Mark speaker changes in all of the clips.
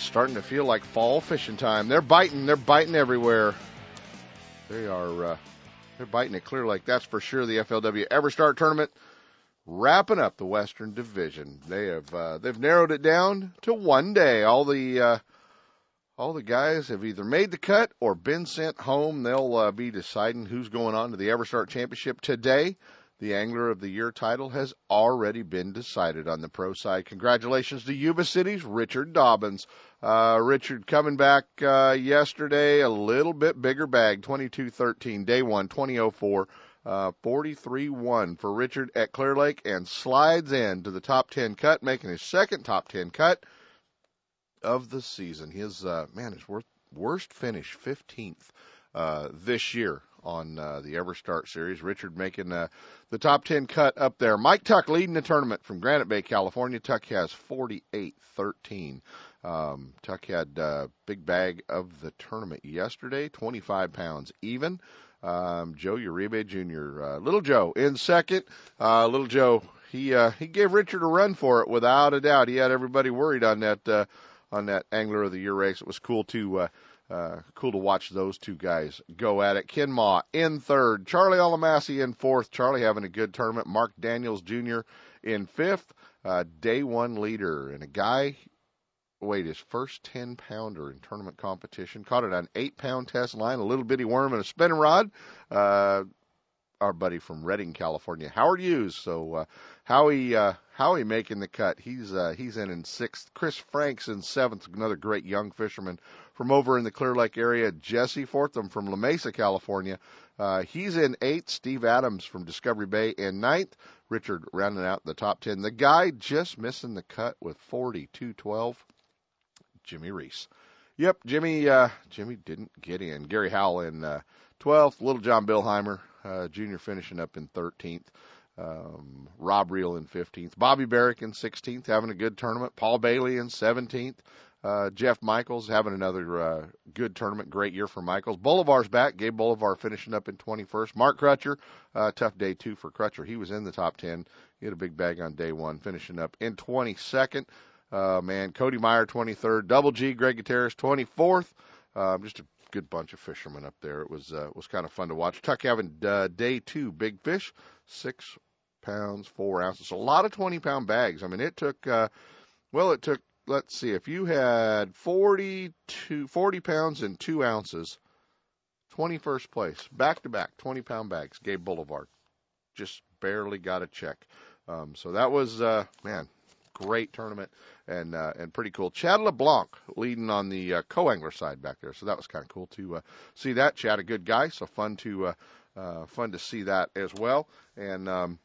Speaker 1: Starting to feel like fall fishing time. They're biting, they're biting everywhere. They are, uh, they're biting it Clear Lake that's for sure. The FLW EverStart tournament wrapping up the Western Division. They have, uh, they've narrowed it down to one day. All the, uh, all the guys have either made the cut or been sent home. They'll uh, be deciding who's going on to the EverStart Championship today. The Angler of the Year title has already been decided on the pro side. Congratulations to Yuba City's Richard Dobyns. Uh, Richard coming back uh, yesterday, a little bit bigger bag, 22-13, day one, 2004. Uh, 43-1 for Richard at Clear Lake and slides in to the top 10 cut, making his second top 10 cut of the season. His uh, man, his worst worst finish, 15th uh, this year on uh, the EverStart series. Richard making uh, the top 10 cut up there. Mike Tuck leading the tournament from Granite Bay, California. Tuck has 48-13. Um, Tuck had uh, big bag of the tournament yesterday, 25 pounds even. Um, Joe Uribe Jr., uh, Little Joe in second. Uh, Little Joe, he uh, he gave Richard a run for it without a doubt. He had everybody worried on that uh, on that Angler of the Year race. It was cool to uh, uh, cool to watch those two guys go at it. Ken Ma in third, Charlie Alamasi in fourth. Charlie having a good tournament. Mark Daniels Jr. in fifth. Uh, day one leader and a guy weighed his first 10 pounder in tournament competition. Caught it on eight pound test line, a little bitty worm and a spinning rod. Uh, our buddy from Redding, California, Howard Hughes. So uh, Howie uh, Howie making the cut. He's uh, he's in in sixth. Chris Franks in seventh. Another great young fisherman from over in the Clear Lake area. Jesse Fortham from La Mesa, California. Uh, he's in eighth. Steve Adams from Discovery Bay in ninth. Richard rounding out the top ten. The guy just missing the cut with 42-12. Jimmy Reese. Yep, Jimmy uh, Jimmy didn't get in. Gary Howell in uh, 12th. Little John Billheimer uh, Jr. finishing up in 13th. Um, Rob Reel in 15th. Bobby Barrick in 16th, having a good tournament. Paul Bailey in 17th. Uh, Jeff Michaels having another uh, good tournament. Great year for Michaels. Bolivar's back. Gabe Bolivar finishing up in 21st. Mark Crutcher, uh, tough day two for Crutcher. He was in the top 10. He had a big bag on day one, finishing up in 22nd. Uh, man, Cody Meyer 23rd. Double G, Greg Gutierrez 24th. Um, just a good bunch of fishermen up there. It was uh, was kind of fun to watch. Tuck having uh, day two big fish, six pounds four ounces. So a lot of twenty pound bags. I mean, it took uh, well, it took. Let's see, if you had 42, 40 pounds and two ounces, 21st place, back to back, 20 pound bags. Gabe Bolivar just barely got a check. Um, so that was uh, man, great tournament and uh, and pretty cool. Chad LeBlanc leading on the uh, co-angler side back there, so that was kind of cool to uh, see that. Chad, a good guy, so fun to uh, uh, fun to see that as well. And um,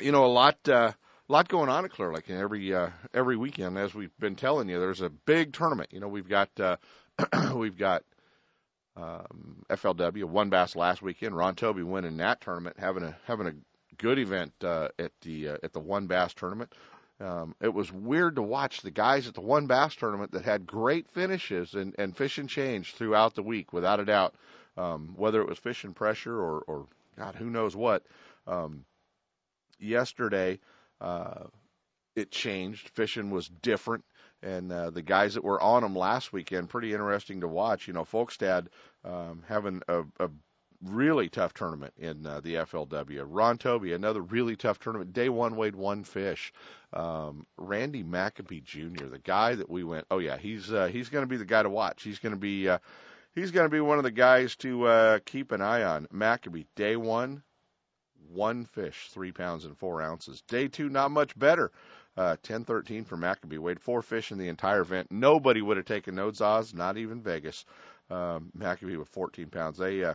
Speaker 1: you know, a lot uh, lot going on at Clear Lake, and every uh, every weekend, as we've been telling you, there's a big tournament. You know, we've got uh, we've got um, FLW one bass last weekend. Ron Toby winning that tournament, having a having a good event uh, at the uh, at the one bass tournament. Um, it was weird to watch the guys at the one bass tournament that had great finishes and, and fishing change throughout the week, without a doubt. Um, whether it was fishing pressure or, or God, who knows what. Um, yesterday, uh, it changed. Fishing was different, and uh, the guys that were on them last weekend, pretty interesting to watch. You know, Folkstad um, having a, a really tough tournament in uh, the FLW. Ron Toby, another really tough tournament. Day one weighed one fish. Um, Randy McAbee Jr., the guy that we went, oh yeah, he's uh, he's going to be the guy to watch. He's going to be uh, he's going to be one of the guys to uh, keep an eye on. McAbee, day one, one fish, three pounds and four ounces. Day two, not much better. Uh, 10-13 for McAbee. Weighed four fish in the entire event. Nobody would have taken those odds, not even Vegas. Um, with 14 pounds. They uh,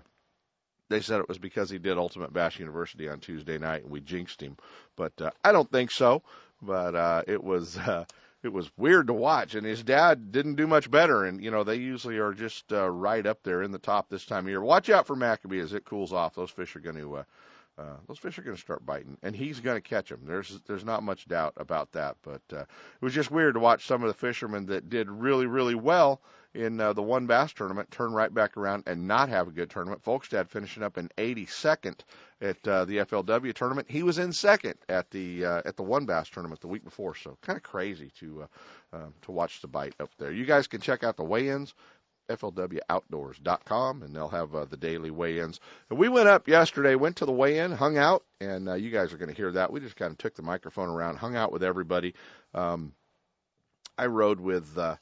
Speaker 1: they said it was because he did Ultimate Bass University on Tuesday night and we jinxed him, but uh, I don't think so. But uh, it was uh, it was weird to watch. And his dad didn't do much better. And you know they usually are just uh, right up there in the top this time of year. Watch out for McAbee as it cools off. Those fish are going to uh, uh, those fish are going to start biting, and he's going to catch them. There's there's not much doubt about that. But uh, it was just weird to watch some of the fishermen that did really really well in uh, the one bass tournament turn right back around and not have a good tournament. Folkstad finishing up in 82nd at uh, the FLW tournament. He was in second at the uh, at the one bass tournament the week before. So kind of crazy to uh, uh, to watch the bite up there. You guys can check out the weigh-ins. FLWOutdoors.com, and they'll have uh, the daily weigh-ins. And we went up yesterday, went to the weigh-in, hung out, and uh, you guys are going to hear that. We just kind of took the microphone around, hung out with everybody. Um, I rode with uh,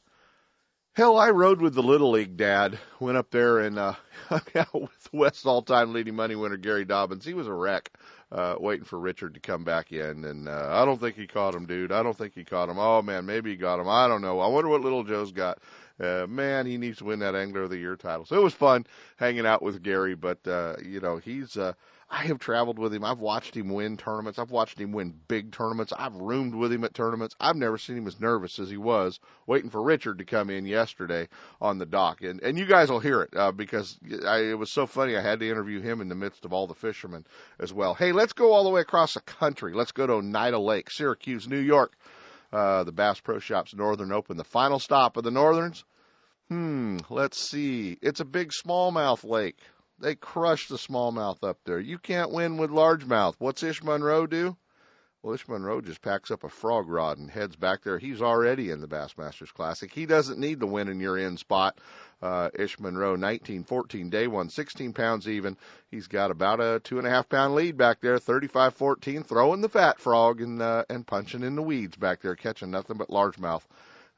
Speaker 1: Hell, I rode with the Little League dad. Went up there and uh, hung out with West's all-time leading money winner Gary Dobyns. He was a wreck, uh, waiting for Richard to come back in, and uh, I don't think he caught him, dude. I don't think he caught him. Oh man, maybe he got him. I don't know. I wonder what Little Joe's got. Uh, man, he needs to win that Angler of the Year title. So it was fun hanging out with Gary, but uh, you know he's. Uh, I have traveled with him. I've watched him win tournaments. I've watched him win big tournaments. I've roomed with him at tournaments. I've never seen him as nervous as he was waiting for Richard to come in yesterday on the dock. And and you guys will hear it uh, because I, it was so funny. I had to interview him in the midst of all the fishermen as well. Hey, let's go all the way across the country. Let's go to Oneida Lake, Syracuse, New York. Uh, the Bass Pro Shops Northern Open, the final stop of the Northerns. Hmm, let's see. It's a big smallmouth lake. They crush the smallmouth up there. You can't win with largemouth. What's Ish Monroe do? Well, Ish Monroe just packs up a frog rod and heads back there. He's already in the Bassmasters Classic. He doesn't need to win in your in spot. Uh, Ish Monroe, 19, 14, day one, 16 pounds even. He's got about a two and a half pound lead back there, 35, 14, throwing the fat frog and, uh, and punching in the weeds back there, catching nothing but largemouth.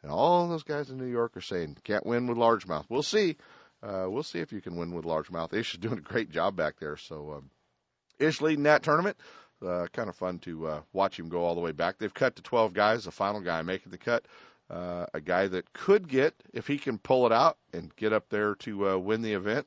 Speaker 1: And all those guys in New York are saying, can't win with largemouth. We'll see uh, we'll see if you can win with largemouth. Ish is doing a great job back there. So um, Ish leading that tournament. Uh, kind of fun to uh, watch him go all the way back. They've cut to 12 guys. The final guy making the cut, uh, a guy that could get if he can pull it out and get up there to uh, win the event.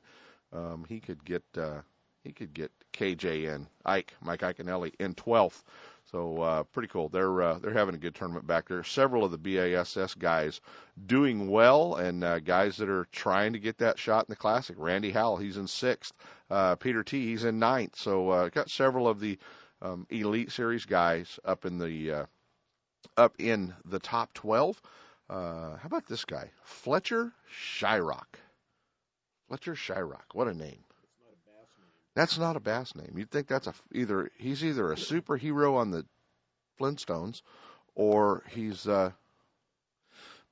Speaker 1: Um, he could get uh, he could get KJ in Ike Mike Iaconelli in 12th. So uh, pretty cool. They're uh, they're having a good tournament back there. Several of the BASS guys doing well, and uh, guys that are trying to get that shot in the classic. Randy Howell, he's in sixth. Uh, Peter T, he's in ninth. So uh, got several of the um, elite series guys up in the uh, up in the top twelve. Uh, how about this guy, Fletcher Shryock? Fletcher Shryock, what a name! That's not a bass name. You'd think that's a either he's either a superhero on the Flintstones, or he's uh,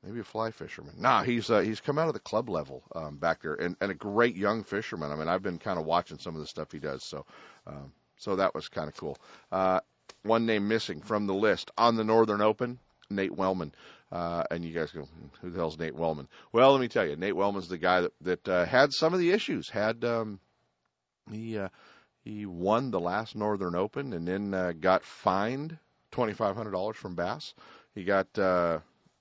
Speaker 1: maybe a fly fisherman. Nah, he's uh, he's come out of the club level um, back there, and, and a great young fisherman. I mean, I've been kind of watching some of the stuff he does, so um, so that was kind of cool. Uh, one name missing from the list on the Northern Open, Nate Wellman. Uh, and you guys go, who the hell's Nate Wellman? Well, let me tell you, Nate Wellman's the guy that that uh, had some of the issues, had um, he uh, he won the last Northern Open and then uh, got fined twenty five hundred dollars from Bass. He got uh,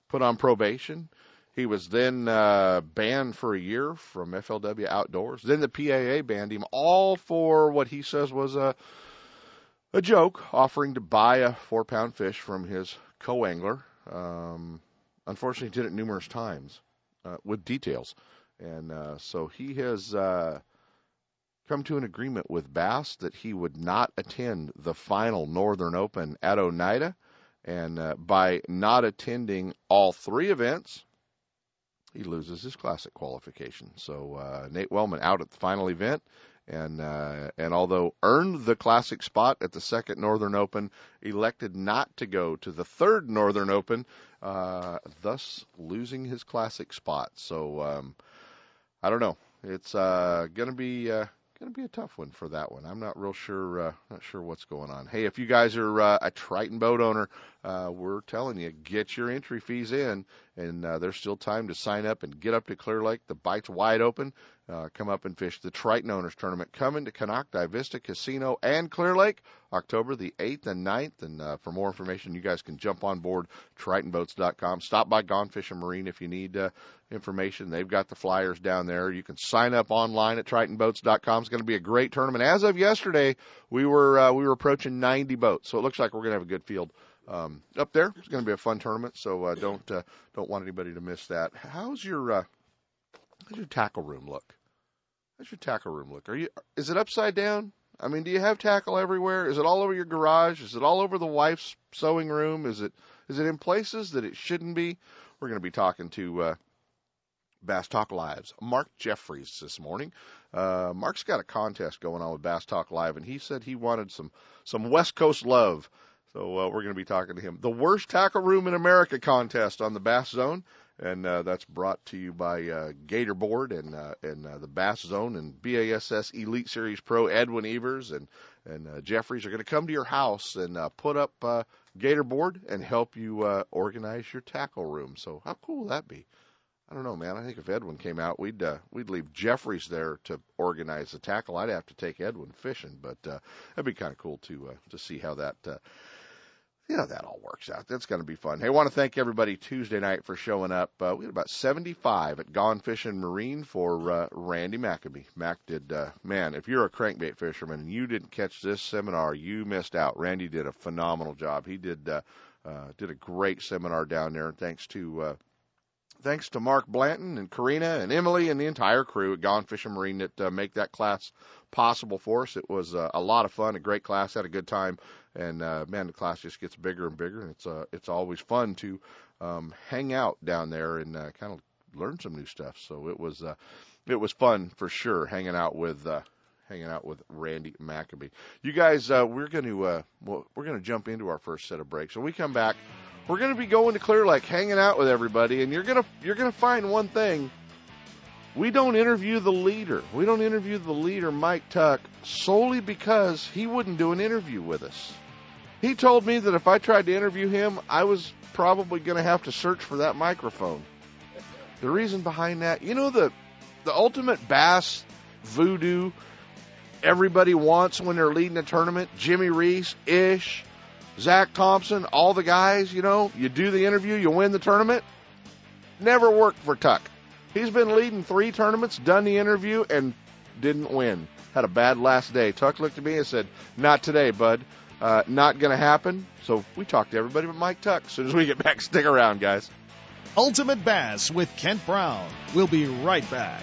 Speaker 1: put on probation. He was then uh, banned for a year from FLW Outdoors. Then the PAA banned him, all for what he says was a a joke, offering to buy a four pound fish from his co angler. Um, unfortunately, did it numerous times uh, with details, and uh, so he has. Uh, come to an agreement with Bass that he would not attend the final Northern Open at Oneida. And uh, by not attending all three events, he loses his classic qualification. So uh, Nate Wellman out at the final event, and uh, and although earned the classic spot at the second Northern Open, elected not to go to the third Northern Open, uh, thus losing his classic spot. So um, I don't know. It's uh, going to be uh, going to be a tough one for that one. I'm not real sure, uh, not sure what's going on. Hey, if you guys are uh, a Triton boat owner, uh, we're telling you, get your entry fees in, and uh, there's still time to sign up and get up to Clear Lake. The bite's wide open. Uh, come up and fish the Triton Owners Tournament coming to Konocti Vista Casino and Clear Lake, October the 8th and 9th. And uh, for more information, you guys can jump on board TritonBoats.com. Stop by Gone Fishing Marine if you need uh, information. They've got the flyers down there. You can sign up online at TritonBoats.com. It's going to be a great tournament. As of yesterday, we were uh, we were approaching 90 boats, so it looks like we're going to have a good field um, up there. It's going to be a fun tournament, so uh, don't uh, don't want anybody to miss that. How's your uh, how's your tackle room look? How's your tackle room look? Are you is it upside down? I mean, do you have tackle everywhere? Is it all over your garage? Is it all over the wife's sewing room? Is it is it in places that it shouldn't be? We're going to be talking to uh, Bass Talk Live's Mark Jeffries this morning. Uh, Mark's got a contest going on with Bass Talk Live, and he said he wanted some some West Coast love. So uh, we're going to be talking to him. The worst tackle room in America contest on the Bass Zone, and uh, that's brought to you by uh, Gator Board and uh, and uh, the Bass Zone and BASS Elite Series Pro Edwin Evers and and uh, Jeffries are going to come to your house and uh, put up uh, Gator Board and help you uh, organize your tackle room. So how cool will that be? I don't know, man. I think if Edwin came out, we'd uh, we'd leave Jeffries there to organize the tackle. I'd have to take Edwin fishing, but uh, that'd be kind of cool to uh, to see how that uh, yeah, that all works out. That's going to be fun. Hey, I want to thank everybody Tuesday night for showing up. Uh, we had about 75 at Gone Fishing Marine for uh, Randy McAbee. Mac did, uh, man, if you're a crankbait fisherman and you didn't catch this seminar, you missed out. Randy did a phenomenal job. He did, uh, uh, did a great seminar down there. And thanks to, uh, thanks to Mark Blanton and Karina and Emily and the entire crew at Gone Fishing Marine that uh, make that class possible for us. It was uh, a lot of fun, a great class, had a good time, and uh, man, the class just gets bigger and bigger, and it's uh, it's always fun to um, hang out down there and uh, kind of learn some new stuff. So it was uh, it was fun for sure hanging out with. Uh, hanging out with Randy McAbee. You guys, uh, we're going to uh, we're going to jump into our first set of breaks. When we come back, we're going to be going to Clear Lake, hanging out with everybody, and you're to you're to find one thing. We don't interview the leader. We don't interview the leader, Mike Tuck, solely because he wouldn't do an interview with us. He told me that if I tried to interview him, I was probably going to have to search for that microphone. The reason behind that, you know, the the ultimate bass voodoo everybody wants when they're leading a tournament. Jimmy Reese, Ish, Zach Thompson, all the guys. You know, you do the interview, you win the tournament. Never worked for Tuck. He's been leading three tournaments, done the interview, and didn't win. Had a bad last day. Tuck looked at me and said, "Not today, bud." Uh, not going to happen. So we talked to everybody but Mike Tuck. As soon as we get back, stick around, guys.
Speaker 2: Ultimate Bass with Kent Brown. We'll be right back.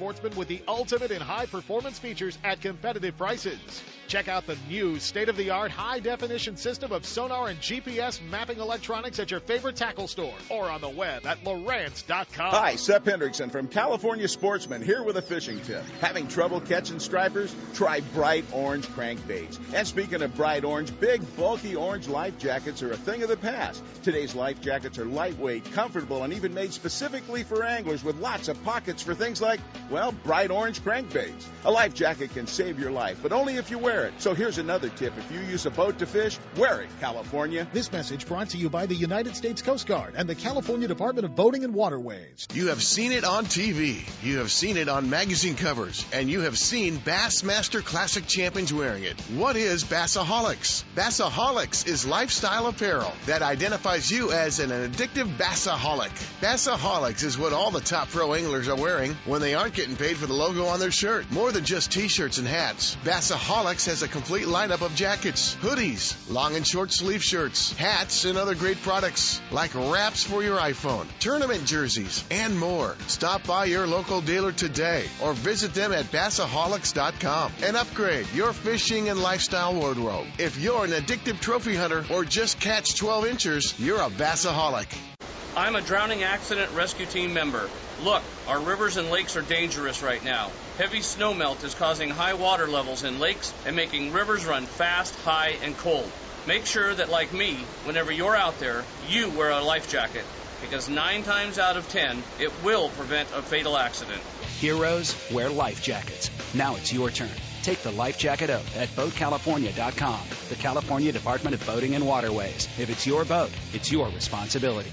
Speaker 2: sportsmen with the ultimate in high performance features at competitive prices. Check out the new state of the art high definition system of sonar and GPS mapping electronics at your favorite tackle store or on the web at Lowrance.com.
Speaker 3: Hi, Sep Hendrickson from California Sportsman here with a fishing tip. Having trouble catching stripers? Try bright orange crankbaits. And speaking of bright orange, big bulky orange life jackets are a thing of the past. Today's life jackets are lightweight, comfortable, and even made specifically for anglers with lots of pockets for things like, well, bright orange crankbaits. A life jacket can save your life, but only if you wear it. So here's another tip. If you use a boat to fish, wear it, California.
Speaker 2: This message brought to you by the United States Coast Guard and the California Department of Boating and Waterways.
Speaker 4: You have seen it on TV, you have seen it on magazine covers, and you have seen Bassmaster Classic champions wearing it. What is Bassaholics? Bassaholics is lifestyle apparel that identifies you as an addictive bassaholic. Bassaholics is what all the top pro anglers are wearing when they aren't getting paid for the logo on their shirt. More than just t-shirts and hats. Bassaholics has a complete lineup of jackets, hoodies, long and short sleeve shirts, hats, and other great products like wraps for your iPhone, tournament jerseys, and more. Stop by your local dealer today or visit them at bassaholics.com and upgrade your fishing and lifestyle wardrobe. If you're an addictive trophy hunter or just catch 12 inchers, you're a bassaholic.
Speaker 5: I'm a drowning accident rescue team member. Look, our rivers and lakes are dangerous right now. Heavy snowmelt is causing high water levels in lakes and making rivers run fast, high, and cold. Make sure that, like me, whenever you're out there, you wear a life jacket because nine times out of ten, it will prevent a fatal accident.
Speaker 6: Heroes wear life jackets. Now it's your turn.
Speaker 7: Take the life jacket oath at BoatCalifornia.com. The California Department of Boating and Waterways. If it's your boat, it's your responsibility.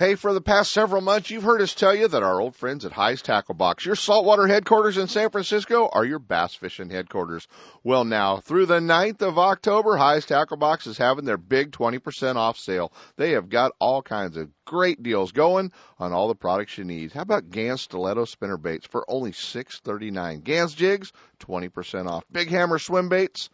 Speaker 1: Hey, for the past several months, you've heard us tell you that our old friends at Hi's Tackle Box, your saltwater headquarters in San Francisco, are your bass fishing headquarters. Well, now, through the 9th of October, Hi's Tackle Box is having their big 20% off sale. They have got all kinds of great deals going on all the products you need. How about Gans Stiletto spinner baits for only $6.39? Gans jigs, 20% off. Big Hammer swim baits,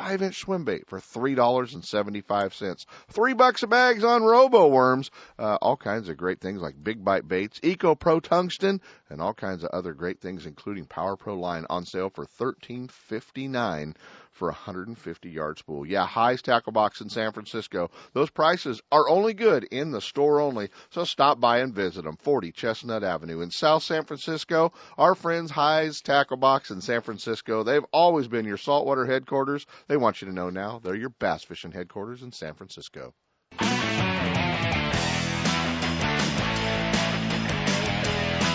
Speaker 1: five inch swim bait for three dollars and seventy five cents. Three bucks a bags on Robo Worms. Uh, all kinds of great things like Big Bite baits, Eco Pro tungsten, and all kinds of other great things, including Power Pro line on sale for thirteen fifty nine for a 150 yard spool. Yeah, Hi's Tackle Box in San Francisco. Those prices are only good in the store only, so stop by and visit them. 40 Chestnut Avenue in South San Francisco. Our friends Hi's Tackle Box in San Francisco, they've always been your saltwater headquarters. They want you to know now they're your bass fishing headquarters in San Francisco.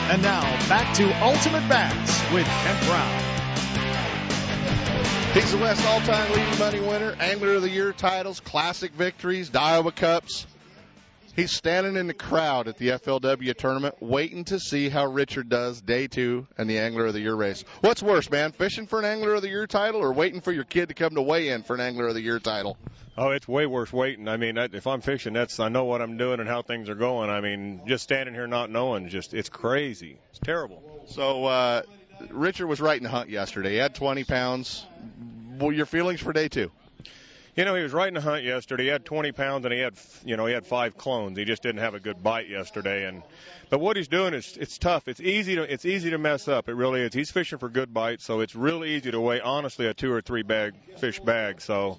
Speaker 8: And now back to Ultimate Bass with Kent Brown.
Speaker 1: He's the West all-time leading money winner, Angler of the Year titles, classic victories, Iowa Cups. He's standing in the crowd at the FLW tournament, waiting to see how Richard does day two and the Angler of the Year race. What's worse, man, fishing for an Angler of the Year title or waiting for your kid to come to weigh in for an Angler of the Year title?
Speaker 9: Oh, it's way worse waiting. I mean, if I'm fishing, that's I know what I'm doing and how things are going. I mean, just standing here not knowing, just it's crazy. It's terrible.
Speaker 1: So, uh, Richard was right in the hunt yesterday. He had 20 pounds. Well, your feelings for day two?
Speaker 9: You know, he was right in the hunt yesterday. He had 20 pounds and he had, you know, he had five clones. He just didn't have a good bite yesterday. And but what he's doing is it's tough. It's easy to it's easy to mess up. It really is. He's fishing for good bites, so it's really easy to weigh honestly a two or three bag fish bag. So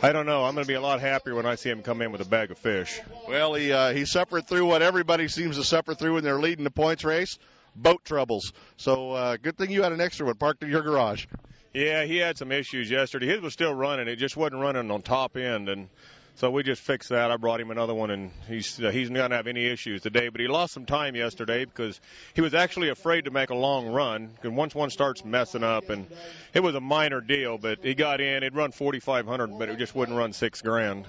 Speaker 9: I don't know. I'm going to be a lot happier when I see him come in with a bag of fish.
Speaker 1: Well, he uh, he suffered through what everybody seems to suffer through when they're leading the points race boat troubles. So uh, good thing you had an extra one parked in your garage.
Speaker 9: Yeah, he had some issues yesterday. His was still running. It just wasn't running on top end, and so we just fixed that. I brought him another one, and he's uh, he's not gonna have any issues today. But he lost some time yesterday because he was actually afraid to make a long run. Because once one starts messing up, and it was a minor deal, but he got in. He'd run 4,500, but it just wouldn't run six grand.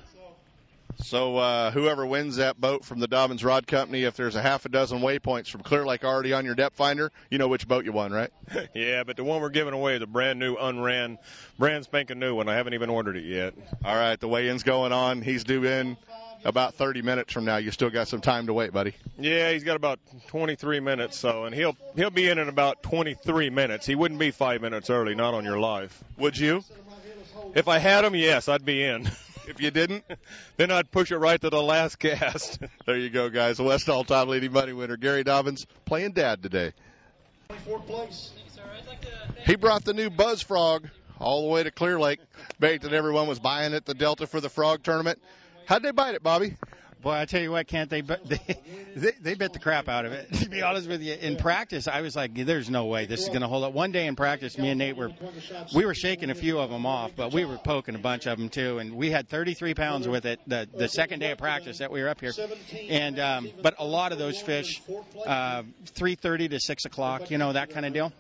Speaker 1: So uh, whoever wins that boat from the Dobyns Rod Company, if there's a half a dozen waypoints from Clear Lake already on your depth finder, you know which boat you won, right?
Speaker 9: yeah, but the one we're giving away is a brand new, unran, brand spanking new one. I haven't even ordered it yet.
Speaker 1: All right, the weigh-in's going on. He's due in about 30 minutes from now. You still got some time to wait, buddy.
Speaker 9: Yeah, he's got about 23 minutes. So, and he'll he'll be in in about 23 minutes. He wouldn't be five minutes early, not on your life.
Speaker 1: Would you?
Speaker 9: If I had him, yes, I'd be in.
Speaker 1: If you didn't,
Speaker 9: then I'd push it right to the last cast.
Speaker 1: there you go, guys. The West all-time leading money winner, Gary Dobyns, playing dad today. He brought the new Buzz Frog all the way to Clear Lake, bait that everyone was buying at the Delta for the Frog tournament. How'd they bite it, Bobby?
Speaker 10: Boy, I tell you what, can't they? They, they they bit the crap out of it. To be honest with you, in practice, I was like, "There's no way this is going to hold up." One day in practice, me and Nate were we were shaking a few of them off, but we were poking a bunch of them too, and we had 33 pounds with it the the second day of practice that we were up here, and um, but a lot of those fish, uh, 3:30 to 6 o'clock, you know that kind of deal.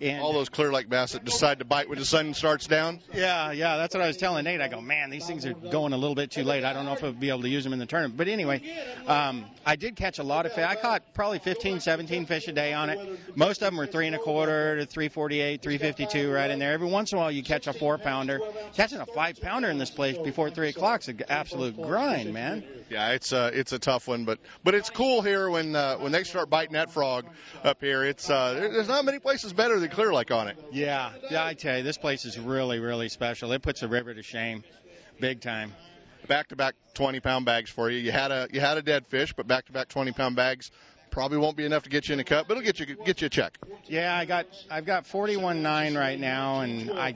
Speaker 1: And all those Clear Lake bass that decide to bite when the sun starts down.
Speaker 10: Yeah, yeah, that's what I was telling Nate. I go, man, these things are going a little bit too late. I don't know if I'll be able to use them in the tournament. But anyway, um, I did catch a lot of fish. I caught probably 15, 17 fish a day on it. Most of them were three and a quarter to 348, 352, right in there. Every once in a while, you catch a four pounder. Catching a five pounder in this place before three o'clock is an absolute grind, man.
Speaker 1: Yeah, it's a it's a tough one, but but it's cool here when uh, when they start biting that frog up here. It's uh, there's not many places better than Clear Lake on it.
Speaker 10: Yeah, yeah, I tell you, this place is really really special. It puts the river to shame, big time.
Speaker 1: Back to back 20 pound bags for you. You had a you had a dead fish, but back to back 20 pound bags probably won't be enough to get you in a cup, but it'll get you get you a check.
Speaker 10: Yeah, I got I've got 41.9 right now, and I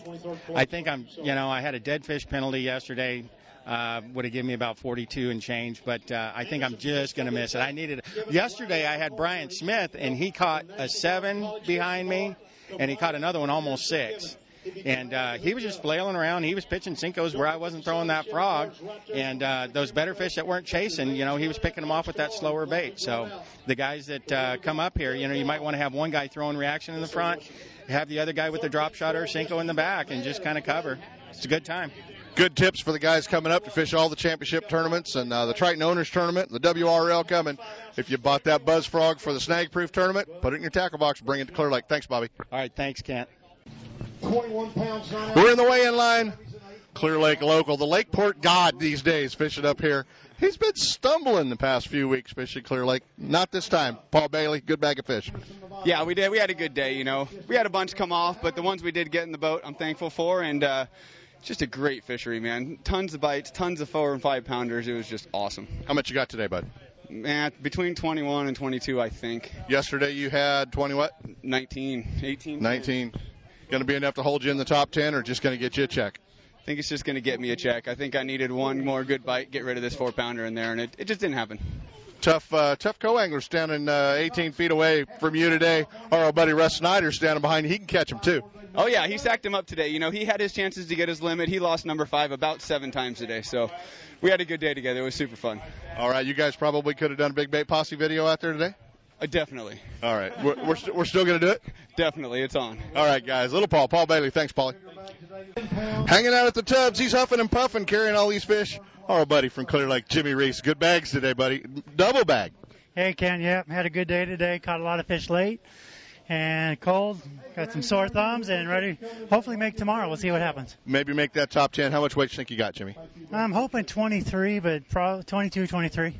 Speaker 10: I think I'm you know I had a dead fish penalty yesterday uh, would have given me about 42 and change, but uh, I think I'm just going to miss it. I needed yesterday. I had Brian Smith, and he caught a seven behind me, and he caught another one almost six. and uh, he was just flailing around. He was pitching Senkos where I wasn't throwing that frog, and uh, those better fish that weren't chasing, you know, he was picking them off with that slower bait. So the guys that uh, come up here, you know, you might want to have one guy throwing reaction in the front, have the other guy with the drop shot or Senko in the back, and just kind of cover. It's a good time
Speaker 1: good tips for the guys coming up to fish all the championship tournaments and uh, the Triton Owners Tournament, the WRL coming. If you bought that Buzz Frog for the Snag Proof Tournament, put it in your tackle box, bring it to Clear Lake. Thanks, Bobby.
Speaker 10: All right, thanks, Kent.
Speaker 1: 21 pounds. We're in the weigh-in line. Clear Lake local, the Lakeport God these days fishing up here. He's been stumbling the past few weeks fishing Clear Lake. Not this time. Paul Bailey, good bag of fish.
Speaker 11: Yeah, we did. We had a good day. You know, we had a bunch come off, but the ones we did get in the boat, I'm thankful for, and. uh just a great fishery, man. Tons of bites, tons of four and five pounders. It was just awesome.
Speaker 1: How much you got today, bud?
Speaker 11: Man, between 21 and 22, I think.
Speaker 1: Yesterday you had 20 what?
Speaker 11: 19, 18.
Speaker 1: 19. Going to be enough to hold you in the top 10, or just going to get you a check?
Speaker 11: I think it's just going to get me a check. I think I needed one more good bite, get rid of this four pounder in there, and it, it just didn't happen
Speaker 1: tough uh, tough co-angler standing uh, 18 feet away from you today. Our buddy Russ Snyder standing behind you. He can catch him too.
Speaker 11: Oh yeah, he sacked him up today. You know, he had his chances to get his limit. He lost number five about seven times today. So we had a good day together. It was super fun.
Speaker 1: All right, you guys probably could have done a big bait posse video out there today.
Speaker 11: Uh, definitely.
Speaker 1: All right, we're we're, st- we're still going to do it.
Speaker 11: Definitely, it's on.
Speaker 1: All right, guys. Little Paul, Paul Bailey. Thanks, Paulie. Hanging out at the tubs, he's huffing and puffing, carrying all these fish. Our buddy from Clear Lake, Jimmy Reese. Good bags today, buddy. Double bag.
Speaker 12: Hey, Ken. Yep, had a good day today. Caught a lot of fish late and cold. Got some sore thumbs and ready. Hopefully, make tomorrow. We'll see what happens.
Speaker 1: Maybe make that top ten. How much weight do you think you got, Jimmy?
Speaker 12: I'm hoping 23, but probably 22, 23.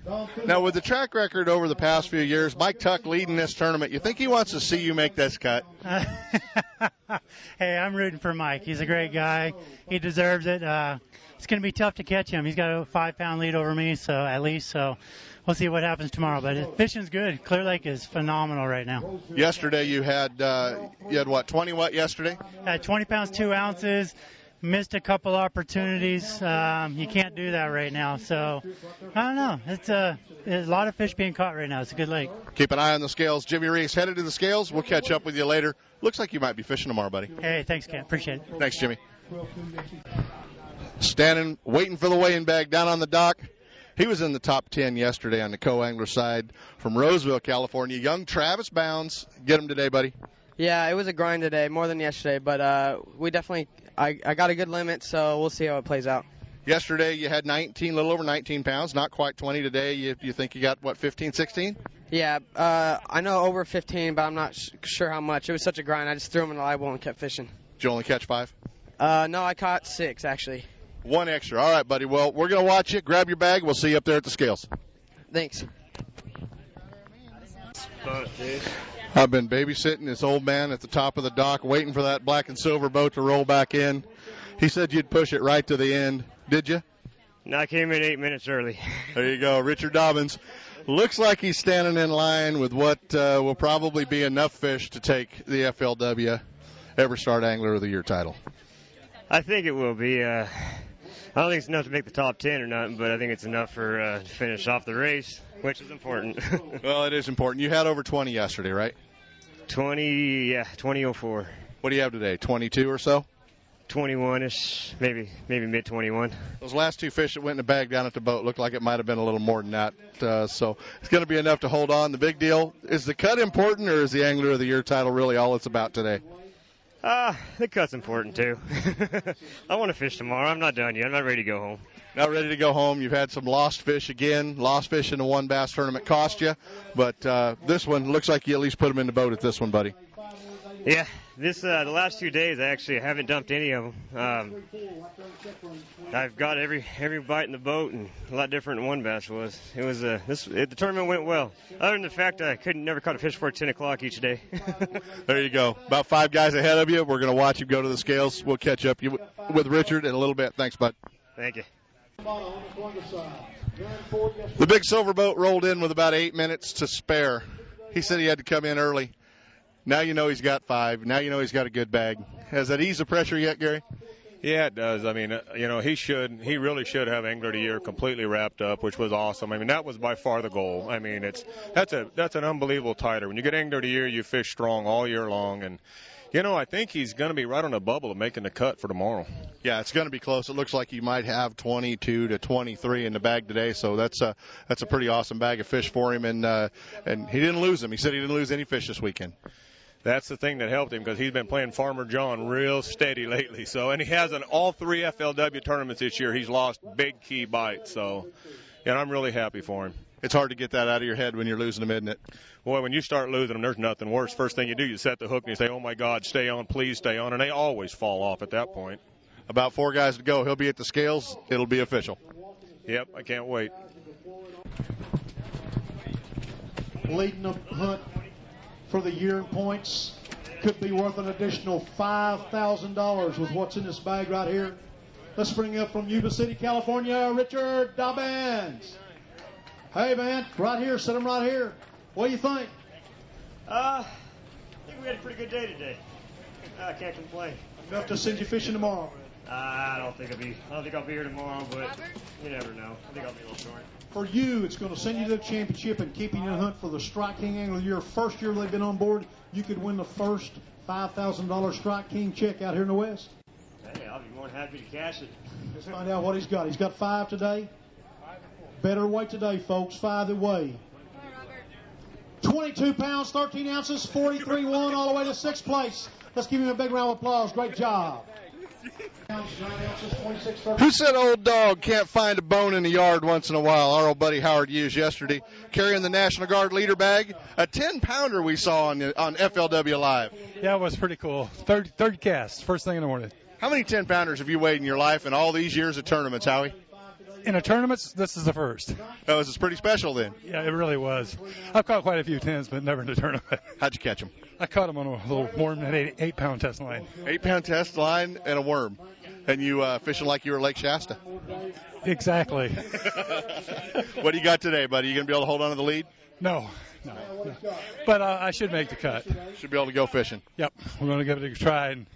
Speaker 1: Now, with the track record over the past few years, Mike Tuck leading this tournament, you think he wants to see you make this cut?
Speaker 12: hey, I'm rooting for Mike. He's a great guy. He deserves it. Uh, it's going to be tough to catch him. He's got a five pound lead over me, so at least so we'll see what happens tomorrow. But fishing's good. Clear Lake is phenomenal right now.
Speaker 1: Yesterday you had uh, you had what 20 what yesterday?
Speaker 12: Had 20 pounds two ounces. Missed a couple opportunities. Um, you can't do that right now. So I don't know. It's a, a lot of fish being caught right now. It's a good lake.
Speaker 1: Keep an eye on the scales. Jimmy Reese headed to the scales. We'll catch up with you later. Looks like you might be fishing tomorrow, buddy.
Speaker 12: Hey, thanks, Ken. Appreciate it.
Speaker 1: Thanks, Jimmy standing, waiting for the weighing bag down on the dock. He was in the top 10 yesterday on the co-angler side from Roseville, California. Young Travis Bounds. Get him today, buddy.
Speaker 13: Yeah, it was a grind today, more than yesterday, but uh, we definitely, I, I got a good limit, so we'll see how it plays out.
Speaker 1: Yesterday you had 19, a little over 19 pounds, not quite 20 today. You, you think you got, what, 15, 16?
Speaker 13: Yeah, uh, I know over 15, but I'm not sh- sure how much. It was such a grind. I just threw them in the live well and kept fishing.
Speaker 1: Did you only catch five?
Speaker 13: Uh, no, I caught six, actually.
Speaker 1: One extra. All right, buddy. Well, we're going to watch it. Grab your bag. We'll see you up there at the scales.
Speaker 13: Thanks.
Speaker 1: I've been babysitting this old man at the top of the dock, waiting for that black and silver boat to roll back in. He said you'd push it right to the end. Did you?
Speaker 14: No, I came in eight minutes early.
Speaker 1: There you go, Richard Dobyns. Looks like he's standing in line with what uh, will probably be enough fish to take the FLW EverStart Angler of the Year title.
Speaker 14: I think it will be. Uh, I don't think it's enough to make the top ten or nothing, but I think it's enough for uh, to finish off the race, which is important.
Speaker 1: well, it is important. You had over 20 yesterday, right?
Speaker 14: 20, yeah, 2004.
Speaker 1: What do you have today? 22 or so?
Speaker 14: 21ish, maybe maybe mid 21.
Speaker 1: Those last two fish that went in the bag down at the boat looked like it might have been a little more than that. Uh, so it's going to be enough to hold on. The big deal is the cut important, or is the Angler of the Year title really all it's about today?
Speaker 14: Ah, uh, the cut's important too. I want to fish tomorrow. I'm not done yet. I'm not ready to go home.
Speaker 1: Not ready to go home. You've had some lost fish again. Lost fish in the one bass tournament cost you, but uh, this one looks like you at least put them in the boat at this one, buddy.
Speaker 14: Yeah, this uh, the last two days I actually haven't dumped any of them. Um, I've got every every bite in the boat, and a lot different than one bass was. It was uh, this it, the tournament went well. Other than the fact I couldn't never caught a fish before 10 o'clock each day.
Speaker 1: there you go. About five guys ahead of you. We're going to watch you go to the scales. We'll catch up you with Richard in a little bit. Thanks, bud.
Speaker 14: Thank you.
Speaker 1: The big silver boat rolled in with about eight minutes to spare. He said he had to come in early. Now you know he's got five. Now you know he's got a good bag. Has that eased the pressure yet, Gary?
Speaker 9: Yeah, it does. I mean, uh, you know, he should, he really should have Angler of the Year completely wrapped up, which was awesome. I mean, that was by far the goal. I mean, it's that's a that's an unbelievable title. When you get Angler of the Year, you fish strong all year long, and You know, I think he's going to be right on the bubble of making the cut for tomorrow.
Speaker 1: Yeah, it's going to be close. It looks like he might have 22 to 23 in the bag today, so that's a that's a pretty awesome bag of fish for him. And uh, and he didn't lose them. He said he didn't lose any fish this weekend.
Speaker 9: That's the thing that helped him because he's been playing Farmer John real steady lately. So, and he has in all three FLW tournaments this year. He's lost big key bites. So, and I'm really happy for him.
Speaker 1: It's hard to get that out of your head when you're losing them, isn't it?
Speaker 9: Boy, when you start losing them, there's nothing worse. First thing you do, you set the hook and you say, "Oh my God, stay on, please stay on," and they always fall off at that point.
Speaker 1: About four guys to go. He'll be at the scales. It'll be official.
Speaker 9: Yep, I can't wait.
Speaker 15: Leading the hunt for the year in points could be worth an additional $5,000 with what's in this bag right here. Let's bring up from Yuba City, California, Richard Dobyns. Hey, man, right here, sit him right here. What do you think?
Speaker 16: Uh, I think we had a pretty good day today. I can't complain.
Speaker 15: Enough to send you fishing tomorrow.
Speaker 16: I don't think I'll be. I don't think I'll be here tomorrow, but you never know. I think I'll be a little short.
Speaker 15: For you, it's going to send you to the championship and keep you in the hunt for the Strike King Angler of the Year. First year they've been on board, you could win the first $5,000 Strike King check out here in the West.
Speaker 16: Hey, I'll be more than happy to cash it.
Speaker 15: Let's find out what he's got. He's got five today. Better weight today, folks. Five that weigh. 22 pounds, 13 ounces, 43 1, all the way to sixth place. Let's give him a big round of applause. Great job.
Speaker 1: Who said old dog can't find a bone in the yard once in a while? Our old buddy Howard Hughes yesterday carrying the National Guard leader bag, a 10 pounder we saw on on FLW Live.
Speaker 17: Yeah, it was pretty cool. 30, 30 casts, first thing in the morning.
Speaker 1: How many 10 pounders have you weighed in your life in all these years of tournaments, Howie?
Speaker 17: In a tournament, this is the first.
Speaker 1: Oh, this is pretty special then.
Speaker 17: Yeah, it really was. I've caught quite a few tens, but never in a tournament.
Speaker 1: How'd you catch them?
Speaker 17: I caught him on a little worm, an eight, eight pound test line.
Speaker 1: Eight pound test line and a worm. And you uh, fishing like you were Lake Shasta.
Speaker 17: Exactly.
Speaker 1: what do you got today, buddy? You gonna be able to hold on to the lead?
Speaker 17: No, no. no. But uh, I should make the cut.
Speaker 1: Should be able to go fishing.
Speaker 17: Yep, we're going to give it a try, and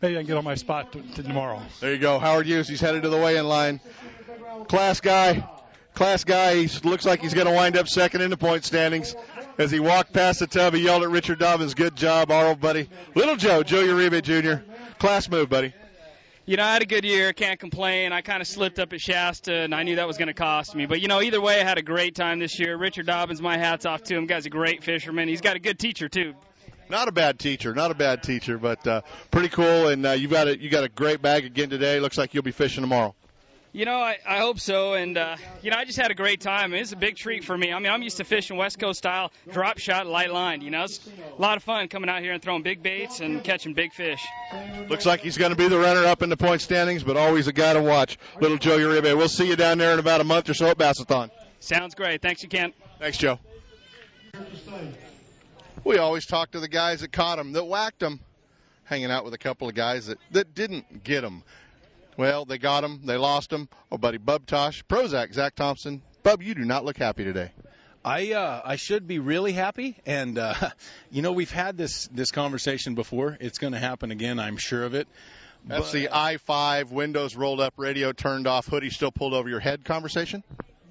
Speaker 17: maybe I can get on my spot to, to tomorrow.
Speaker 1: There you go, Howard Hughes. He's headed to the weigh-in line. Class guy, class guy. He looks like he's going to wind up second in the point standings. As he walked past the tub, he yelled at Richard Dobyns, "Good job, our old buddy, Little Joe, Joe Uribe Jr. Class move, buddy."
Speaker 14: you know, I had a good year. Can't complain. I kind of slipped up at Shasta, and I knew that was going to cost me. But you know, either way, I had a great time this year. Richard Dobyns, my hats off to him. Guy's a great fisherman. He's got a good teacher too.
Speaker 1: Not a bad teacher, not a bad teacher, but uh, pretty cool. And uh, you got a you got a great bag again today. Looks like you'll be fishing tomorrow.
Speaker 14: You know, I, I hope so. And, uh, you know, I just had a great time. It's a big treat for me. I mean, I'm used to fishing West Coast style, drop shot, light line. You know, it's a lot of fun coming out here and throwing big baits and catching big fish.
Speaker 1: Looks like he's going to be the runner up in the point standings, but always a guy to watch. Little Joe Uribe. We'll see you down there in about a month or so at Bassathon.
Speaker 14: Sounds great. Thanks, you Kent.
Speaker 1: Thanks, Joe. We always talk to the guys that caught him, that whacked him, hanging out with a couple of guys that, that didn't get him. Well, they got him. They lost him. Oh, buddy, Bub Tosh, Prozac, Zach Thompson. Bub, you do not look happy today.
Speaker 18: I uh, I should be really happy, and uh, you know we've had this this conversation before. It's going to happen again. I'm sure of it.
Speaker 1: That's but, the i5 windows rolled up, radio turned off, hoodie still pulled over your head conversation.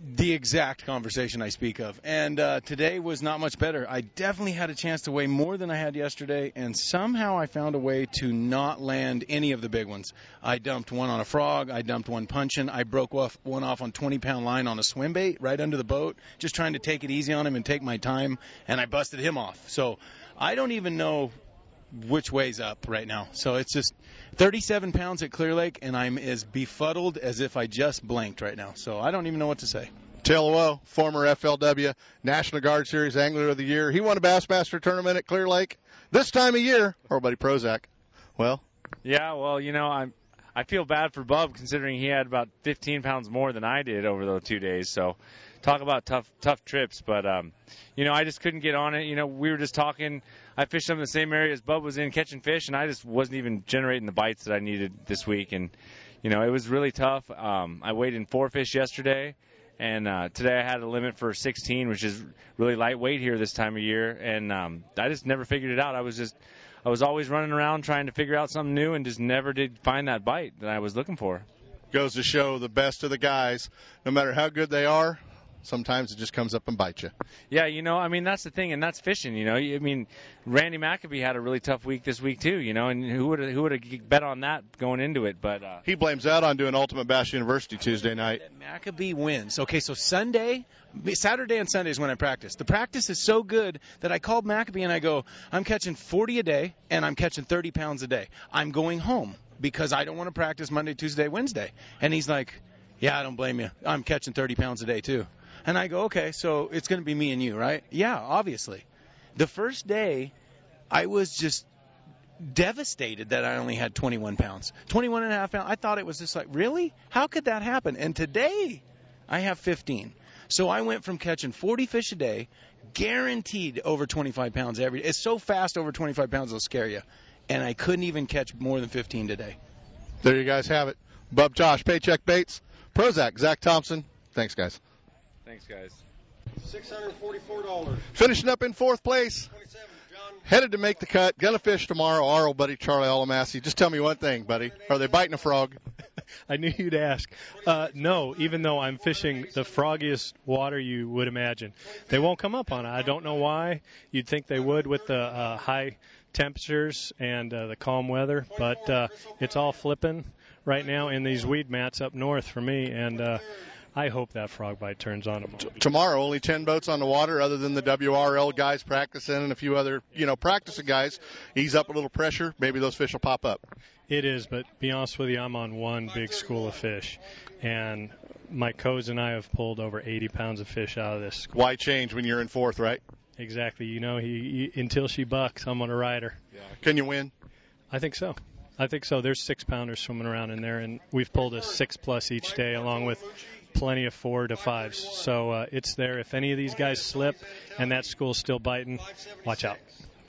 Speaker 18: The exact conversation I speak of. And uh, today was not much better. I definitely had a chance to weigh more than I had yesterday, and somehow I found a way to not land any of the big ones. I dumped one on a frog. I dumped one punching. I broke off one off on 20 pound line on a swim bait right under the boat, just trying to take it easy on him and take my time, and I busted him off. So I don't even know which way's up right now. So it's just 37 pounds at Clear Lake, and I'm as befuddled as if I just blinked right now. So I don't even know what to say.
Speaker 1: Taylor former FLW National Guard Series Angler of the Year. He won a Bassmaster tournament at Clear Lake this time of year. Our buddy Prozac. Well,
Speaker 19: yeah, well, you know, I'm I feel bad for Bub considering he had about 15 pounds more than I did over those two days. So, talk about tough tough trips. But um, you know, I just couldn't get on it. You know, we were just talking. I fished them in the same area as Bub was in catching fish, and I just wasn't even generating the bites that I needed this week. And you know, it was really tough. Um, I weighed in four fish yesterday. And uh, today I had a limit for 16, which is really lightweight here this time of year. And um, I just never figured it out. I was just, I was always running around trying to figure out something new, and just never did find that bite that I was looking for.
Speaker 1: Goes to show the best of the guys, no matter how good they are,
Speaker 20: sometimes it just comes up and bites you.
Speaker 19: Yeah, you know, I mean that's the thing, and that's fishing. You know, I mean, Randy McAbee had a really tough week this week too. You know, and who would who would have bet on that going into it? But uh,
Speaker 20: He blames that on doing Ultimate Bass University Tuesday night.
Speaker 18: McAbee wins. Okay, so Sunday, Saturday and Sunday is when I practice. The practice is so good that I called McAbee and I go, I'm catching 40 a day and I'm catching 30 pounds a day. I'm going home because I don't want to practice Monday, Tuesday, Wednesday. And he's like, Yeah, I don't blame you. I'm catching 30 pounds a day too. And I go, Okay, so it's going to be me and you, right? Yeah, obviously. The first day, I was just devastated that I only had 21 pounds. 21 and a half pounds. I thought it was just like, really? How could that happen? And today, I have 15. So I went from catching 40 fish a day, guaranteed over 25 pounds every day. It's so fast over 25 pounds it'll scare you. And I couldn't even catch more than 15 today.
Speaker 20: There you guys have it. Bub Josh, Paycheck Baits, Prozac, Zach Thompson. Thanks, guys.
Speaker 19: Thanks, guys.
Speaker 15: $644.
Speaker 20: Finishing up in fourth place. Headed to make the cut. Gonna fish tomorrow. Our old buddy Charlie Alamassi. Just tell me one thing, buddy. Are they biting a frog?
Speaker 21: I knew you'd ask. Uh, no, even though I'm fishing the froggiest water you would imagine, they won't come up on it. I don't know why. You'd think they would with the uh, high temperatures and uh, the calm weather, but uh, it's all flipping right now in these weed mats up north for me, and uh, I hope that frog bite turns on them.
Speaker 20: Tomorrow, only 10 boats on the water other than the WRL guys practicing and a few other, you know, practicing guys. Ease up a little pressure. Maybe those fish will pop up.
Speaker 21: It is, but be honest with you, I'm on one big school of fish, and my codes and I have pulled over 80 pounds of fish out of this. School.
Speaker 20: Why change when you're in fourth, right?
Speaker 21: Exactly. You know, he, he until she bucks, I'm on a rider.
Speaker 20: Can you win?
Speaker 21: I think so. I think so. There's six pounders swimming around in there, and we've pulled a six plus each day, along with plenty of four to fives. So uh, it's there. If any of these guys slip and that school's still biting, watch out.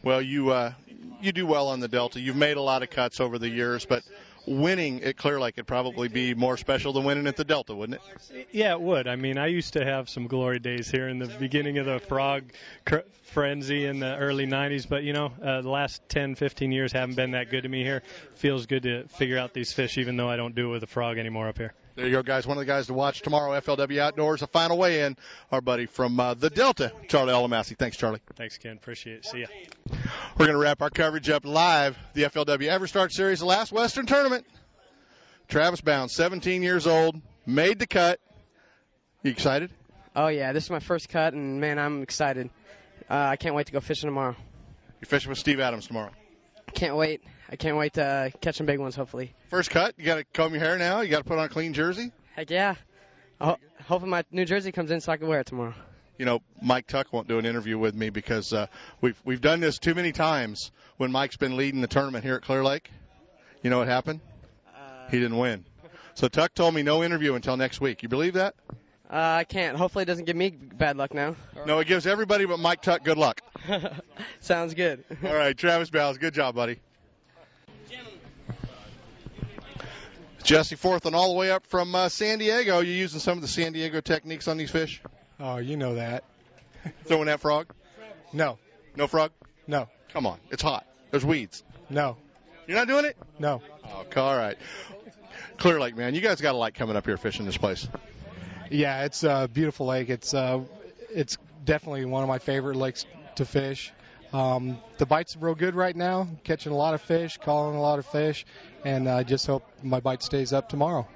Speaker 20: Well, you uh, you do well on the Delta. You've made a lot of cuts over the years, but winning at Clear Lake would probably be more special than winning at the Delta, wouldn't it?
Speaker 21: Yeah, it would. I mean, I used to have some glory days here in the beginning of the frog cr- frenzy in the early 90s, but you know, uh, the last 10, 15 years haven't been that good to me here. Feels good to figure out these fish, even though I don't do it with a frog anymore up here.
Speaker 20: There you go, guys. One of the guys to watch tomorrow, FLW Outdoors, a final weigh-in. Our buddy from uh, the Delta, Charlie Alamassi. Thanks, Charlie.
Speaker 21: Thanks, Ken. Appreciate it. See ya.
Speaker 20: We're going to wrap our coverage up live. The FLW EverStart Series, the last Western tournament. Travis Bounds, 17 years old, made the cut. You excited?
Speaker 13: Oh yeah, this is my first cut, and man, I'm excited. Uh, I can't wait to go fishing tomorrow.
Speaker 20: You're fishing with Steve Adams tomorrow.
Speaker 13: Can't wait. I can't wait to uh, catch some big ones. Hopefully.
Speaker 20: First cut. You got to comb your hair now. You got to put on a clean jersey.
Speaker 13: Heck yeah. Ho- hoping my new jersey comes in so I can wear it tomorrow.
Speaker 20: You know, Mike Tuck won't do an interview with me because uh, we've we've done this too many times when Mike's been leading the tournament here at Clear Lake. You know what happened? he didn't win. So Tuck told me no interview until next week. You believe that?
Speaker 13: Uh, I can't. Hopefully, it doesn't give me bad luck now.
Speaker 20: No, it gives everybody but Mike Tuck good luck.
Speaker 13: Sounds good.
Speaker 20: All right, Travis Bowles, good job, buddy. Jesse Forth and all the way up from uh, San Diego. You using some of the San Diego techniques on these fish?
Speaker 22: Oh, you know that.
Speaker 20: Throwing that frog?
Speaker 22: No.
Speaker 20: No frog?
Speaker 22: No.
Speaker 20: Come on, it's hot. There's weeds.
Speaker 22: No.
Speaker 20: You're not doing it?
Speaker 22: No.
Speaker 20: Oh, all right. Clear Lake, man. You guys got to like coming up here fishing this place.
Speaker 22: Yeah, it's a beautiful lake. It's uh, it's definitely one of my favorite lakes to fish. Um, the bites are real good right now. Catching a lot of fish, calling a lot of fish, and I just hope my bite stays up tomorrow.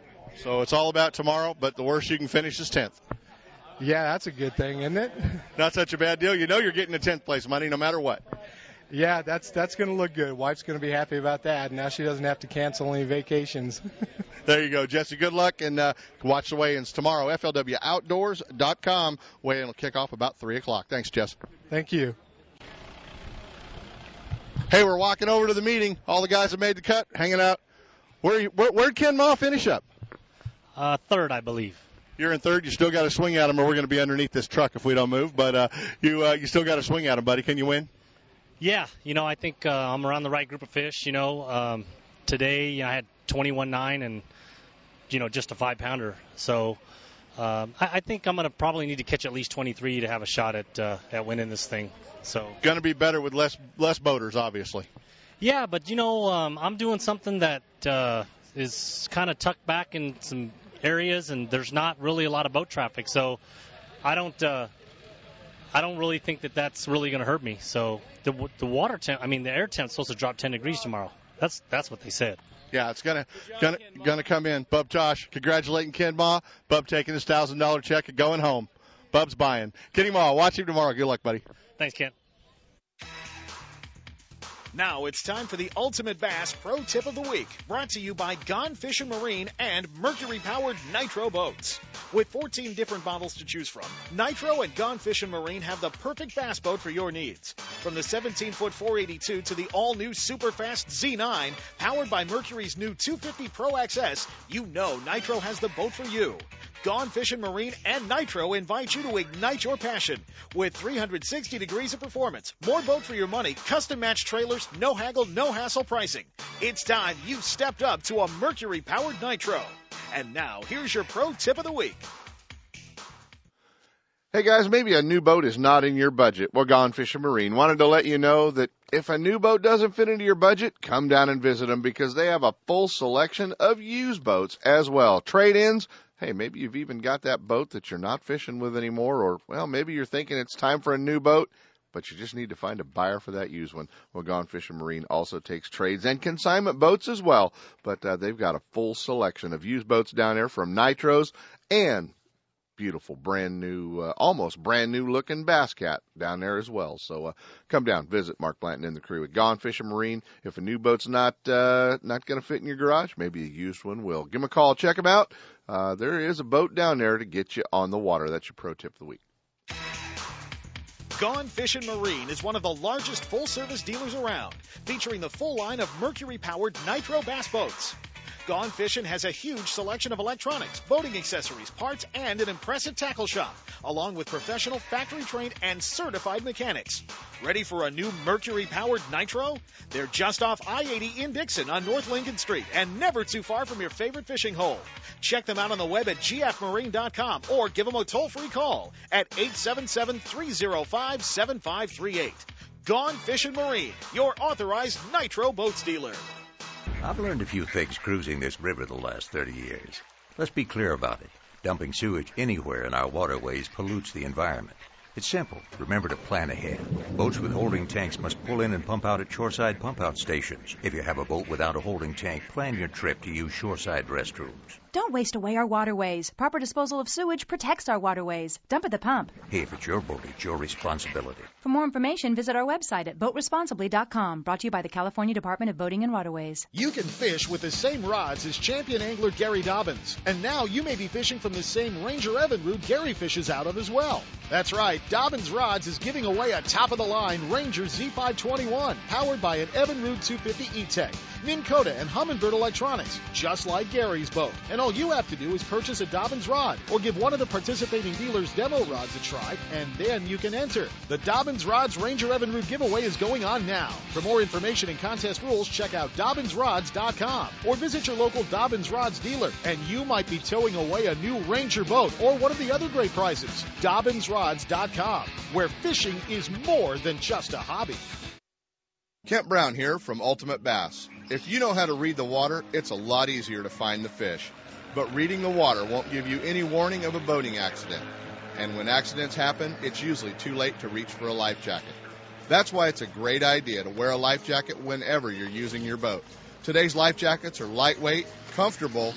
Speaker 20: So it's all about tomorrow, but the worst you can finish is 10th.
Speaker 22: Yeah, that's a good thing, isn't it?
Speaker 20: Not such a bad deal. You know you're getting the 10th place money no matter what.
Speaker 22: Yeah, that's that's going to look good. Wife's going to be happy about that. Now she doesn't have to cancel any vacations.
Speaker 20: There you go, Jesse. Good luck, and uh, watch the weigh-ins tomorrow. FLWOutdoors.com. Weigh-in will kick off about 3 o'clock. Thanks, Jess.
Speaker 22: Thank you.
Speaker 20: Hey, we're walking over to the meeting. All the guys have made the cut, hanging out. Where, where where'd Ken Ma finish up?
Speaker 23: Uh, third, I believe.
Speaker 20: You're in third. You still got to swing at him, or we're going to be underneath this truck if we don't move. But uh, you uh, you still got to swing at him, buddy. Can you win?
Speaker 23: Yeah, you know, I think uh, I'm around the right group of fish. You know, um, today I had 21.9 and you know just a five pounder. So um, I, I think I'm going to probably need to catch at least 23 to have a shot at uh, at winning this thing. So
Speaker 20: Going to be better with less less boaters, obviously.
Speaker 23: yeah, but you know, um, I'm doing something that uh, is kind of tucked back in some areas, and there's not really a lot of boat traffic. So I don't. Uh, I don't really think that that's really going to hurt me. So the the water temp, I mean the air temp's supposed to drop 10 degrees tomorrow. That's that's what they said.
Speaker 20: Yeah, it's gonna gonna gonna come in. Bub Josh, congratulating Ken Ma. Bub taking his thousand dollar check and going home. Bub's buying. Kenny Ma, watch him tomorrow. Good luck, buddy.
Speaker 23: Thanks, Ken.
Speaker 2: Now it's time for the Ultimate Bass Pro Tip of the Week, brought to you by Gone Fishing Marine and Mercury powered Nitro Boats. With 14 different models to choose from, Nitro and Gone Fishing Marine have the perfect bass boat for your needs. From the 17 foot 482 to the all new super fast Z9, powered by Mercury's new 250 Pro XS, you know Nitro has the boat for you. Gone Fishing Marine and Nitro invite you to ignite your passion with 360 degrees of performance, more boat for your money, custom matched trailers, no haggle, no hassle pricing. It's time you stepped up to a Mercury powered Nitro. And now, here's your pro tip of the week.
Speaker 1: Hey guys, maybe a new boat is not in your budget. Well, Gone Fishing Marine wanted to let you know that if a new boat doesn't fit into your budget, come down and visit them because they have a full selection of used boats as well. Trade-ins, hey, maybe you've even got that boat that you're not fishing with anymore, or, well, maybe you're thinking it's time for a new boat, but you just need to find a buyer for that used one. Well, Gone Fishing Marine also takes trades and consignment boats as well, but uh, they've got a full selection of used boats down there from Nitros and beautiful brand new uh, almost brand new looking bass cat down there as well. So uh, come down visit mark blanton and the crew at gone fishing marine. If a new boat's not uh not going to fit in your garage maybe a used one will. Give them a call check them out. Uh there is a boat down there to get you on the water. That's your pro tip of the week.
Speaker 2: Gone Fishing Marine is one of the largest full service dealers around, featuring the full line of Mercury powered Nitro bass boats. Gone Fishing has a huge selection of electronics, boating accessories, parts, and an impressive tackle shop, along with professional factory trained and certified mechanics. Ready for a new Mercury powered Nitro? They're just off I 80 in Dixon on North Lincoln Street and never too far from your favorite fishing hole. Check them out on the web at gfmarine.com or give them a toll free call at 877 305 7538. Gone Fishing Marine, your authorized Nitro boats dealer.
Speaker 24: I've learned a few things cruising this river the last 30 years. Let's be clear about it. Dumping sewage anywhere in our waterways pollutes the environment. It's simple. Remember to plan ahead. Boats with holding tanks must pull in and pump out at shoreside pump out stations. If you have a boat without a holding tank, plan your trip to use shoreside restrooms.
Speaker 25: Don't waste away our waterways. Proper disposal of sewage protects our waterways. Dump at the pump.
Speaker 24: Hey, if it's your boat, it's your responsibility.
Speaker 25: For more information, visit our website at boatresponsibly.com. Brought to you by the California Department of Boating and Waterways.
Speaker 2: You can fish with the same rods as champion angler Gary Dobyns. And now you may be fishing from the same Ranger Evinrude Gary fishes out of as well. That's right, Dobyns Rods is giving away a top of the line Ranger Z521 powered by an Evinrude 250 E-Tech, Minn Kota, and Humminbird electronics, just like Gary's boat. And all you have to do is purchase a Dobyns rod or give one of the participating dealers demo rods a try, and then you can enter. The Dobyns Rods Ranger Evinrude giveaway is going on now. For more information and contest rules, check out dobynsrods.com or visit your local Dobyns Rods dealer, and you might be towing away a new Ranger boat or one of the other great prizes. dobynsrods.com, where fishing is more than just a hobby.
Speaker 1: Kent Brown here from Ultimate Bass. If you know how to read the water, it's a lot easier to find the fish. But reading the water won't give you any warning of a boating accident. And when accidents happen, it's usually too late to reach for a life jacket. That's why it's a great idea to wear a life jacket whenever you're using your boat. Today's life jackets are lightweight, comfortable,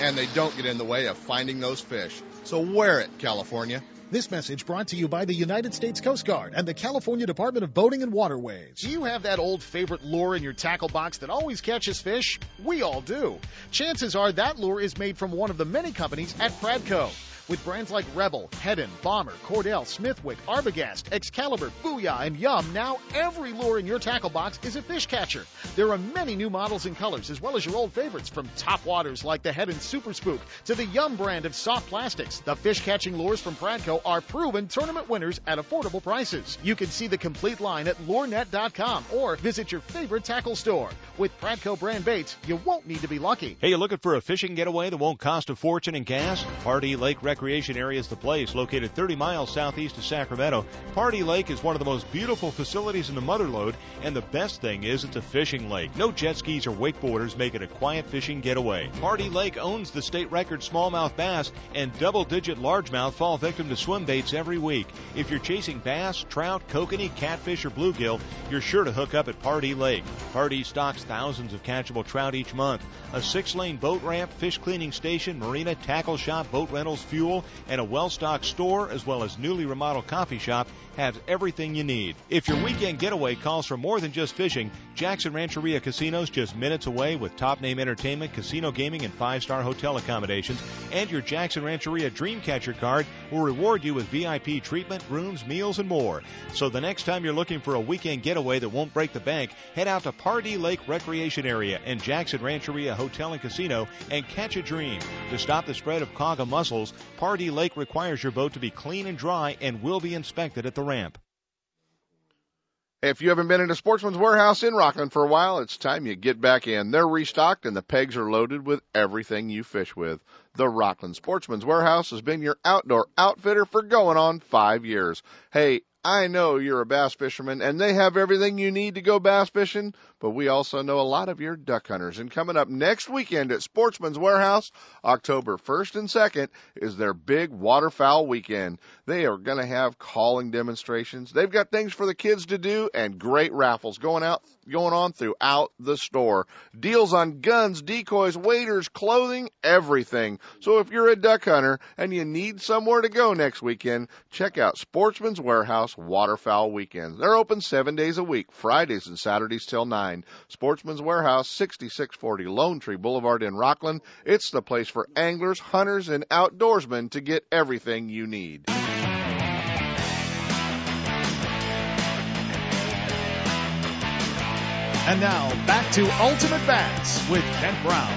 Speaker 1: and they don't get in the way of finding those fish. So wear it, California.
Speaker 2: This message brought to you by the United States Coast Guard and the California Department of Boating and Waterways. Do you have that old favorite lure in your tackle box that always catches fish? We all do. Chances are that lure is made from one of the many companies at Pradco. With brands like Rebel, Heddon, Bomber, Cordell, Smithwick, Arbogast, Excalibur, Booyah, and Yum, now every lure in your tackle box is a fish catcher. There are many new models and colors, as well as your old favorites, from top waters like the Heddon Super Spook to the Yum brand of soft plastics. The fish catching lures from Pradco are proven tournament winners at affordable prices. You can see the complete line at lurenet.com or visit your favorite tackle store. With Pradco brand baits, you won't need to be lucky.
Speaker 26: Hey, you looking for a fishing getaway that won't cost a fortune in gas? Pardee Lake Rec
Speaker 27: Recreation Area is the place, located 30 miles southeast of Sacramento. Pardee Lake is one of the most beautiful facilities in the Motherlode, and the best thing is it's a fishing lake. No jet skis or wakeboarders make it a quiet fishing getaway. Pardee Lake owns the state record smallmouth bass and double-digit largemouth fall victim to swim baits every week. If you're chasing bass, trout, kokanee, catfish, or bluegill, you're sure to hook up at Pardee Lake. Pardee stocks thousands of catchable trout each month. A six-lane boat ramp, fish cleaning station, marina, tackle shop, boat rentals, fuel, and a well-stocked store, as well as newly remodeled coffee shop, has everything you need. If your weekend getaway calls for more than just fishing, Jackson Rancheria Casinos just minutes away with top name entertainment, casino gaming, and five star hotel accommodations. And your Jackson Rancheria Dreamcatcher card will reward you with VIP treatment, rooms, meals, and more. So the next time you're looking for a weekend getaway that won't break the bank, head out to Pardee Lake Recreation Area and Jackson Rancheria Hotel and Casino and catch a dream. To stop the spread of quagga mussels, Pardee Lake requires your boat to be clean and dry and will be inspected at the ramp.
Speaker 1: If you haven't been in a Sportsman's Warehouse in Rocklin for a while, it's time you get back in. They're restocked and the pegs are loaded with everything you fish with. The Rocklin Sportsman's Warehouse has been your outdoor outfitter for going on five years. Hey, I know you're a bass fisherman and they have everything you need to go bass fishing, but we also know a lot of your duck hunters. And coming up next weekend at Sportsman's Warehouse, October 1st and 2nd, is their big waterfowl weekend. They are going to have calling demonstrations. They've got things for the kids to do and great raffles going out, going on throughout the store. Deals on guns, decoys, waders, clothing, everything. So if you're a duck hunter and you need somewhere to go next weekend, check out Sportsman's Warehouse Waterfowl Weekends. They're open seven days a week, Fridays and Saturdays till 9. Sportsman's Warehouse, 6640 Lone Tree Boulevard in Rocklin. It's the place for anglers, hunters, and outdoorsmen to get everything you need.
Speaker 2: And now back to Ultimate Bass with Kent Brown.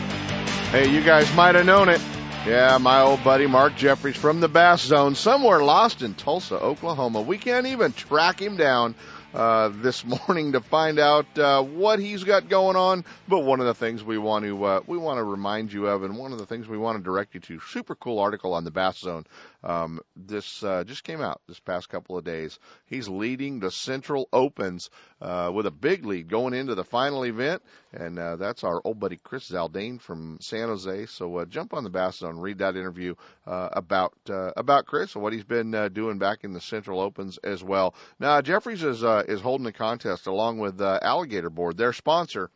Speaker 1: Hey, you guys might have known it. Yeah, my old buddy Mark Jeffries from the Bass Zone, somewhere lost in Tulsa, Oklahoma. We can't even track him down uh, this morning to find out uh, what he's got going on. But one of the things we want to uh, we want to remind you of, and one of the things we want to direct you to, super cool article on the Bass Zone. Um, this uh, just came out this past couple of days. He's leading the Central Opens uh, with a big lead going into the final event, and uh, that's our old buddy Chris Zaldain from San Jose. So uh, jump on the Bass Zone, read that interview uh, about uh, about Chris and what he's been uh, doing back in the Central Opens as well. Now Jeffries is uh, is holding the contest along with uh, Alligator Board, their sponsor,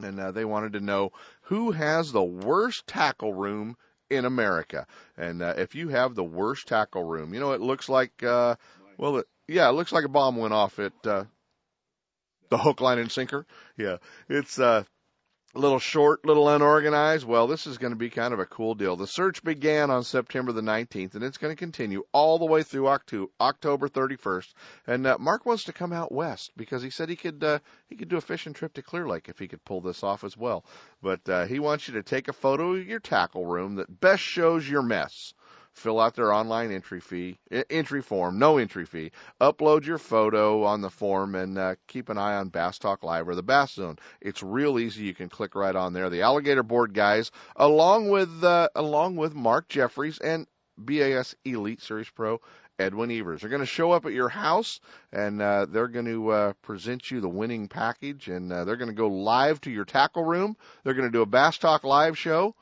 Speaker 1: and uh, they wanted to know who has the worst tackle room in America. And uh, if you have the worst tackle room, you know it looks like uh, well, it, yeah, it looks like a bomb went off at uh, the hook, line, and sinker. Yeah, it's uh, a little short, little unorganized. Well, this is going to be kind of a cool deal. The search began on September the 19th, and it's going to continue all the way through October 31st. And uh, Mark wants to come out west because he said he could uh, he could do a fishing trip to Clear Lake if he could pull this off as well. But uh, he wants you to take a photo of your tackle room that best shows your mess fill out their online entry fee entry form, no entry fee. Upload your photo on the form and uh, keep an eye on Bass Talk Live or the Bass Zone. It's real easy. You can click right on there. The Alligator Board guys, along with uh, along with Mark Jeffries and BAS Elite Series Pro Edwin Evers. They're going to show up at your house and uh, they're going to uh, present you the winning package and uh, they're going to go live to your tackle room. They're going to do a Bass Talk live show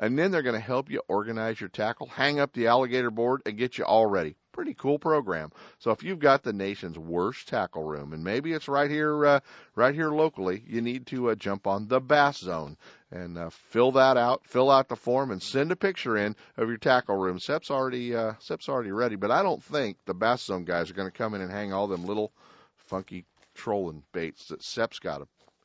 Speaker 1: and then they're going to help you organize your tackle, hang up the alligator board, and get you all ready. Pretty cool program. So if you've got the nation's worst tackle room, and maybe it's right here, uh, right here locally, you need to uh, jump on the Bass Zone and uh, fill that out, fill out the form, and send a picture in of your tackle room. Sep's already, uh, Sep's already ready, but I don't think the Bass Zone guys are going to come in and hang all them little funky trolling baits that Sep's got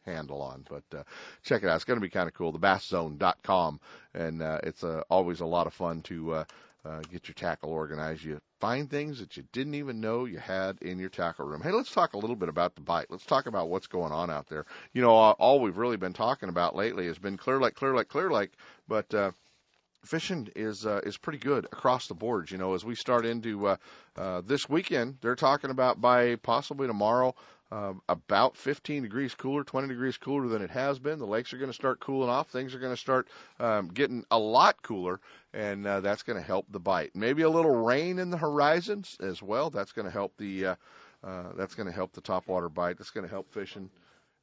Speaker 1: handle on. But uh, check it out; it's going to be kind of cool. TheBassZone.com, and uh, it's uh, always a lot of fun to uh, uh, get your tackle organized. You find things that you didn't even know you had in your tackle room. Hey, let's talk a little bit about the bite. Let's talk about what's going on out there. You know, all we've really been talking about lately has been Clear Lake, Clear Lake, Clear Lake, but uh, fishing is uh, is pretty good across the board. You know, as we start into uh, uh, this weekend, they're talking about by possibly tomorrow uh, about 15 degrees cooler, 20 degrees cooler than it has been. The lakes are going to start cooling off. Things are going to start um, getting a lot cooler, and uh, that's going to help the bite. Maybe a little rain in the horizons as well. That's going to help the uh, uh, that's going to help the topwater bite. That's going to help fishing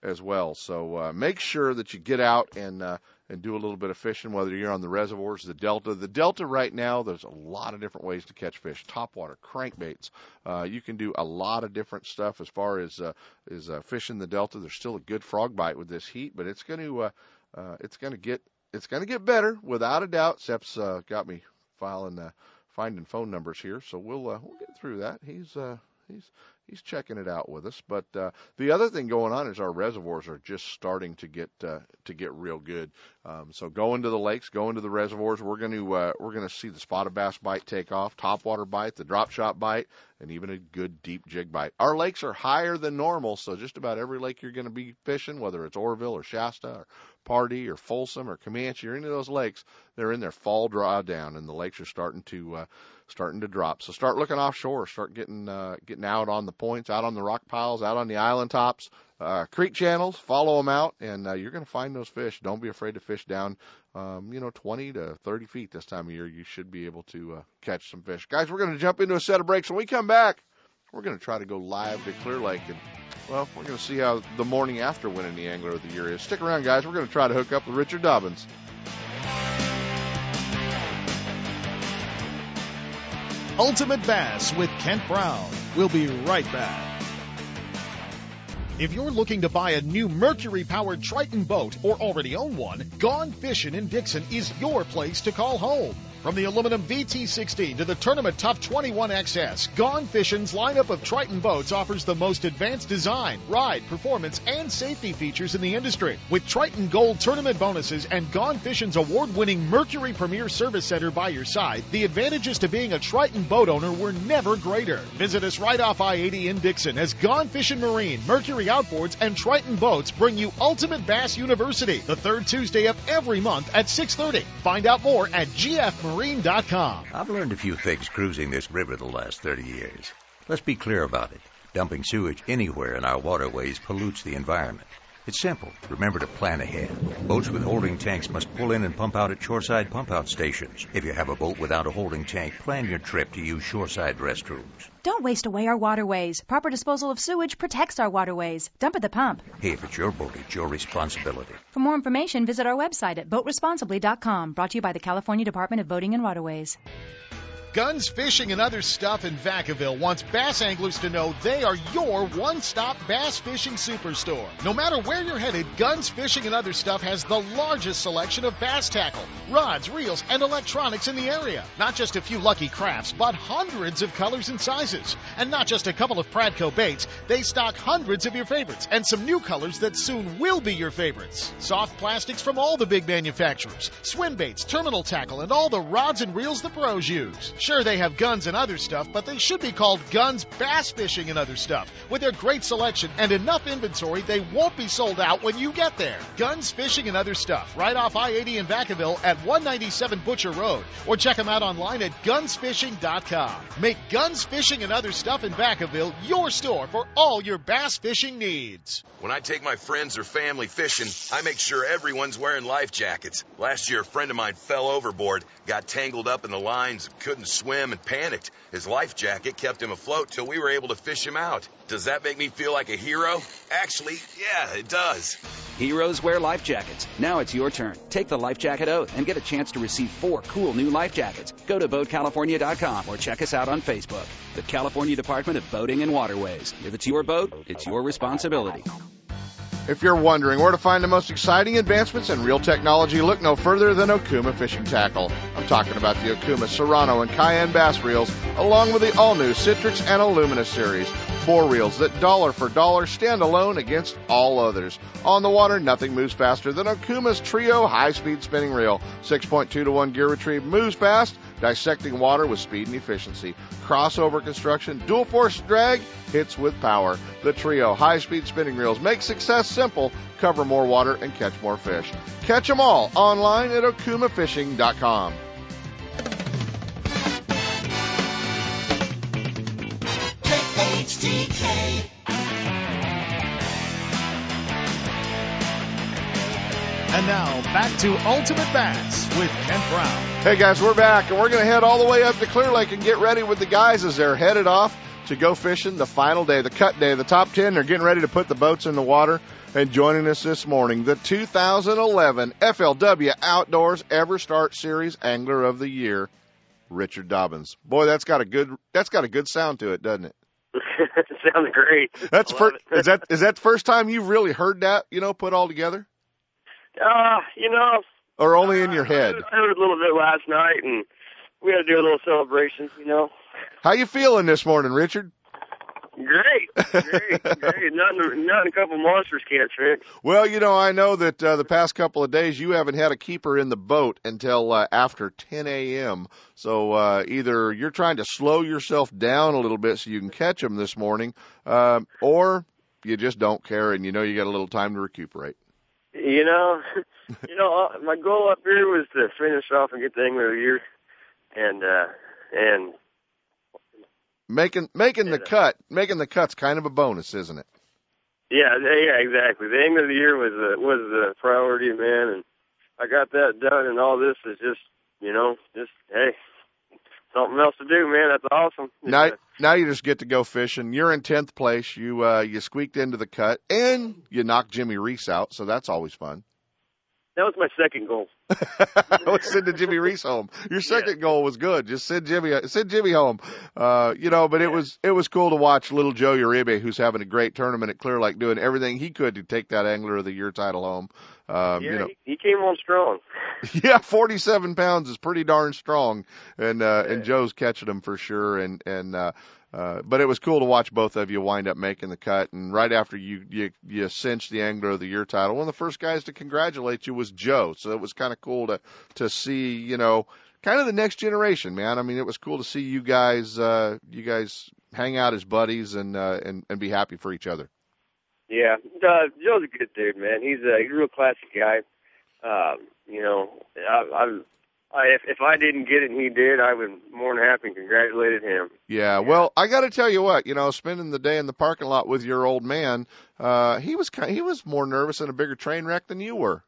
Speaker 1: as well. So uh, make sure that you get out and uh, and do a little bit of fishing, whether you're on the reservoirs, the delta. The delta right now, there's a lot of different ways to catch fish. Topwater, crankbaits. Uh, you can do a lot of different stuff as far as uh, is uh, fishing the delta. There's still a good frog bite with this heat, but it's going to uh, uh, it's going to get it's going to get better without a doubt. Seps uh, got me filing uh, finding phone numbers here, so we'll uh, we'll get through that. He's uh, he's he's checking it out with us. But uh, the other thing going on is our reservoirs are just starting to get uh, to get real good. Um, so going to the lakes, going to the reservoirs, we're going to uh, we're going to see the spotted bass bite take off, topwater bite, the drop shot bite, and even a good deep jig bite. Our lakes are higher than normal, so just about every lake you're going to be fishing, whether it's Oroville or Shasta or Pardee or Folsom or Comanche or any of those lakes, they're in their fall drawdown, and the lakes are starting to uh, starting to drop. So start looking offshore, start getting uh, getting out on the points, out on the rock piles, out on the island tops, uh, creek channels. Follow them out, and uh, you're going to find those fish. Don't be afraid to fish down, um, you know, 20 to 30 feet this time of year. You should be able to uh, catch some fish, guys. We're going to jump into a set of breaks. When we come back, we're going to try to go live to Clear Lake and. Well, we're going to see how the morning after winning the Angler of the Year is. Stick around, guys. We're going to try to hook up with Richard Dobyns.
Speaker 2: Ultimate Bass with Kent Brown. We'll be right back. If you're looking to buy a new Mercury powered Triton boat or already own one, Gone Fishing in Dixon is your place to call home. From the aluminum VT16 to the Tournament Tough 21XS, Gone Fishing's lineup of Triton boats offers the most advanced design, ride, performance, and safety features in the industry. With Triton Gold tournament bonuses and Gone Fishing's award-winning Mercury Premier Service Center by your side, the advantages to being a Triton boat owner were never greater. Visit us right off I-80 in Dixon as Gone Fishing Marine, Mercury Outboards, and Triton Boats bring you Ultimate Bass University, the third Tuesday of every month at 6.30. Find out more at
Speaker 24: I've learned a few things cruising this river the last 30 years. Let's be clear about it. Dumping sewage anywhere in our waterways pollutes the environment. It's simple. Remember to plan ahead. Boats with holding tanks must pull in and pump out at shoreside pump out stations. If you have a boat without a holding tank, plan your trip to use shoreside restrooms.
Speaker 25: Don't waste away our waterways. Proper disposal of sewage protects our waterways. Dump at the pump.
Speaker 24: Hey, if it's your boat, it's your responsibility.
Speaker 25: For more information, visit our website at boatresponsibly.com. Brought to you by the California Department of Boating and Waterways.
Speaker 2: Guns Fishing and Other Stuff in Vacaville wants bass anglers to know they are your one-stop bass fishing superstore. No matter where you're headed, Guns Fishing and Other Stuff has the largest selection of bass tackle, rods, reels, and electronics in the area. Not just a few lucky crafts, but hundreds of colors and sizes. And not just a couple of Pradco baits, they stock hundreds of your favorites and some new colors that soon will be your favorites. Soft plastics from all the big manufacturers, swim baits, terminal tackle, and all the rods and reels the pros use. Sure, they have guns and other stuff, but they should be called Guns Bass Fishing and Other Stuff. With their great selection and enough inventory, they won't be sold out when you get there. Guns Fishing and Other Stuff, right off I-80 in Vacaville at 197 Butcher Road. Or check them out online at gunsfishing.com. Make Guns Fishing and Other Stuff in Vacaville your store for all your bass fishing needs.
Speaker 28: When I take my friends or family fishing, I make sure everyone's wearing life jackets. Last year, a friend of mine fell overboard, got tangled up in the lines, couldn't swim, and panicked. His life jacket kept him afloat till we were able to fish him out. Does that make me feel like a hero? Actually, yeah, it does.
Speaker 6: Heroes wear life jackets. Now it's your turn. Take the life jacket oath and get a chance to receive four cool new life jackets. Go to boatcalifornia.com or check us out on Facebook. The California Department of Boating and Waterways. If it's your boat, it's your responsibility.
Speaker 1: If you're wondering where to find the most exciting advancements in reel technology, look no further than Okuma Fishing Tackle. I'm talking about the Okuma Serrano and Cayenne bass reels, along with the all-new Citrix and Illumina series. Four reels that dollar for dollar stand alone against all others. On the water, nothing moves faster than Okuma's Trio high-speed spinning reel. 6.2 to 1 gear retrieve moves fast, dissecting water with speed and efficiency. Crossover construction, dual force drag, hits with power. The Trio high speed spinning reels make success simple, cover more water, and catch more fish. Catch them all online at okumafishing.com.
Speaker 29: HTK.
Speaker 2: And now back to Ultimate Bass with Kent Brown.
Speaker 1: Hey guys, we're back and we're going to head all the way up to Clear Lake and get ready with the guys as they're headed off to go fishing the final day, the cut day, the top 10. They're getting ready to put the boats in the water and joining us this morning, the 2011 FLW Outdoors Ever Start Series Angler of the Year, Richard Dobyns. Boy, that's got a good that's got a good sound to it, doesn't it?
Speaker 29: Sounds great.
Speaker 1: That's first, is that is that the first time you've really heard that, you know, put all together?
Speaker 29: Uh, you know,
Speaker 1: Or only in your head?
Speaker 29: I heard a little bit last night, and we had to do a little celebration. You know,
Speaker 1: How you feeling this morning, Richard?
Speaker 29: great, great, great. Nothing, nothing. A couple monsters can't fix.
Speaker 1: Well, you know, I know that uh, the past couple of days you haven't had a keeper in the boat until uh, after 10 a.m. So uh, either you're trying to slow yourself down a little bit so you can catch them this morning, um, or you just don't care and you know you got a little time to recuperate.
Speaker 29: You know, you know, uh, my goal up here was to finish off and get the angler of the year, and uh, and
Speaker 1: Making making the cut, making the cut's kind of a bonus, isn't it?
Speaker 29: yeah, yeah, exactly. The angler of the year was the was the priority, man, and I got that done. And all this is just, you know, just hey, something else to do, man. That's awesome.
Speaker 1: Now, now you just get to go fishing. You're in tenth place. You uh, you squeaked into the cut, and you knocked Jimmy Reese out, so that's always fun.
Speaker 29: That was my second goal.
Speaker 1: was sending Jimmy Reese home. Your second goal was good. Just send Jimmy send Jimmy home. Uh, you know, but it was it was cool to watch little Joe Uribe, who's having a great tournament at Clear Lake, doing everything he could to take that Angler of the Year title home. Um,
Speaker 29: yeah,
Speaker 1: you know,
Speaker 29: he, he came on strong.
Speaker 1: yeah, 47 pounds is pretty darn strong, and uh, and Joe's catching them for sure. And and uh, uh, but it was cool to watch both of you wind up making the cut. And right after you you you cinched the Angler of the Year title, one of the first guys to congratulate you was Joe. So it was kind of cool to to see, you know, kind of the next generation, man. I mean, it was cool to see you guys uh, you guys hang out as buddies and uh, and and be happy for each other.
Speaker 29: Yeah, uh, Joe's a good dude, man. He's a, he's a real classy guy. Um, you know, I, I'm, I if, if I didn't get it and he did, I would more than happy and congratulated him.
Speaker 1: Yeah, well, I got to tell you what, you know, spending the day in the parking lot with your old man, uh, he was kind, he was more nervous in a bigger train wreck than you were.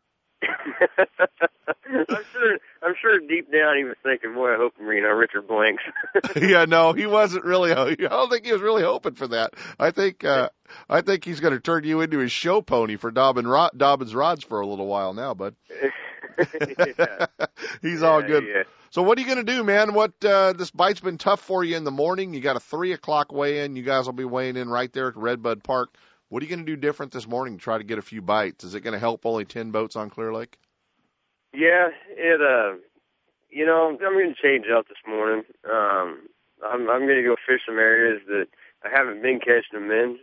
Speaker 29: I'm sure. I'm sure deep down he was thinking, "Boy, I hope you know Richard blinks."
Speaker 1: yeah, no, he wasn't really. I don't think he was really hoping for that. I think, uh, I think he's going to turn you into his show pony for Dobbin Rod, Dobyns rods for a little while now, bud.
Speaker 29: yeah.
Speaker 1: He's all good.
Speaker 29: yeah.
Speaker 1: So what are you going to do, man? What uh, this bite's been tough for you in the morning. You got a three o'clock weigh in. You guys will be weighing in right there at Redbud Park. What are you going to do different this morning to try to get a few bites? Is it going to help only ten boats on Clear Lake?
Speaker 29: Yeah, it. uh You know, I'm going to change up this morning. Um, I'm I'm going to go fish some areas that I haven't been catching them in.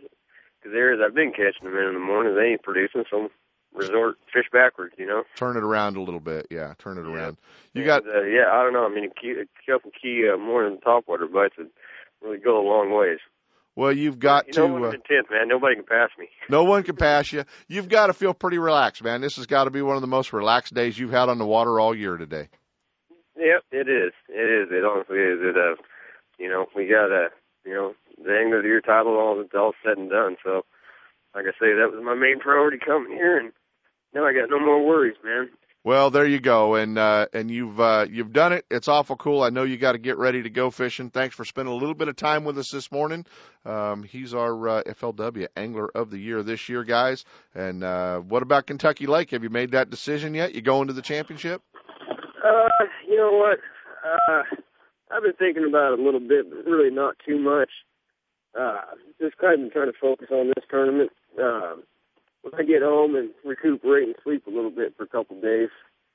Speaker 29: Because areas I've been catching them in in the morning, they ain't producing. So resort fish backwards. You know.
Speaker 1: Turn it around a little bit. Yeah, turn it around. You got
Speaker 29: And, uh, yeah, I don't know. I mean, a, key, a couple key uh, morning topwater bites would really go a long ways.
Speaker 1: Well, you've got
Speaker 29: You
Speaker 1: to.
Speaker 29: know, when
Speaker 1: uh,
Speaker 29: tenth, man, nobody can pass me.
Speaker 1: No one can pass you. You've got to feel pretty relaxed, man. This has got to be one of the most relaxed days you've had on the water all year today.
Speaker 29: Yep, it is. It is. It honestly is. It uh, you know, we got a, you know, the end of the Year title all all said and done. So, like I say, that was my main priority coming here, and now I got no more worries, man.
Speaker 1: Well, there you go, and uh, and you've uh, you've done it. It's awful cool. I know you got to get ready to go fishing. Thanks for spending a little bit of time with us this morning. Um, he's our uh, FLW Angler of the Year this year, guys. And uh, what about Kentucky Lake? Have you made that decision yet? You going to the championship?
Speaker 29: Uh, you know what? Uh, I've been thinking about it a little bit, but really not too much. Uh, just kind of trying to focus on this tournament. Um, when I get home and recuperate and sleep a little bit for a couple of days,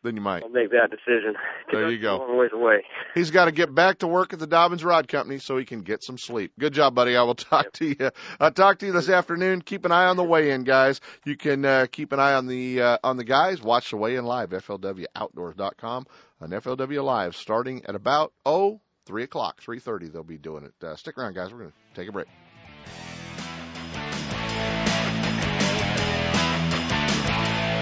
Speaker 1: Then you might.
Speaker 29: I'll make that decision.
Speaker 1: There you go.
Speaker 29: long ways away.
Speaker 1: He's got to get back to work at the Dobyns Rod Company so he can get some sleep. Good job, buddy. I will talk to you. I'll talk to you this afternoon. Keep an eye on the weigh-in, guys. You can uh, keep an eye on the uh, on the guys. Watch the weigh-in live. FLWOutdoors.com on FLW Live starting at about oh three o'clock, three thirty. They'll be doing it. Uh, stick around, guys. We're going to take a break.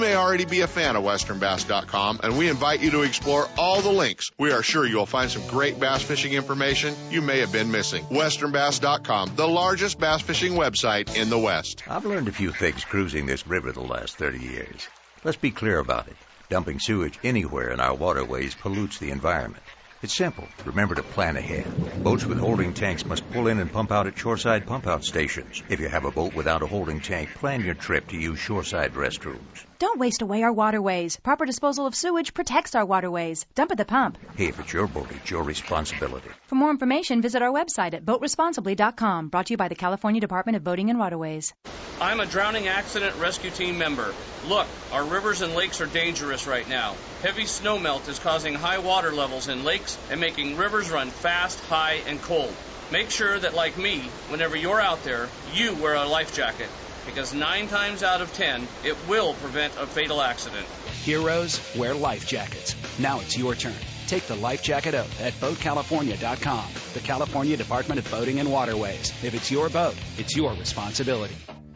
Speaker 1: may already be a fan of westernbass.com and we invite you to explore all the links. We are sure you'll find some great bass fishing information you may have been missing. westernbass.com, the largest bass fishing website in the West.
Speaker 24: I've learned a few things cruising this river the last 30 years. Let's be clear about it. Dumping sewage anywhere in our waterways pollutes the environment. It's simple. Remember to plan ahead. Boats with holding tanks must pull in and pump out at shoreside pump out stations. If you have a boat without a holding tank, plan your trip to use shoreside restrooms.
Speaker 25: Don't waste away our waterways. Proper disposal of sewage protects our waterways. Dump at the pump.
Speaker 24: Hey, if it's your boat, it's your responsibility.
Speaker 25: For more information, visit our website at boatresponsibly.com. Brought to you by the California Department of Boating and Waterways.
Speaker 5: I'm a drowning accident rescue team member. Look, our rivers and lakes are dangerous right now. Heavy snowmelt is causing high water levels in lakes and making rivers run fast, high, and cold. Make sure that, like me, whenever you're out there, you wear a life jacket because nine times out of ten, it will prevent a fatal accident.
Speaker 6: Heroes wear life jackets. Now it's your turn. Take the life jacket oath at BoatCalifornia.com. The California Department of Boating and Waterways. If it's your boat, it's your responsibility.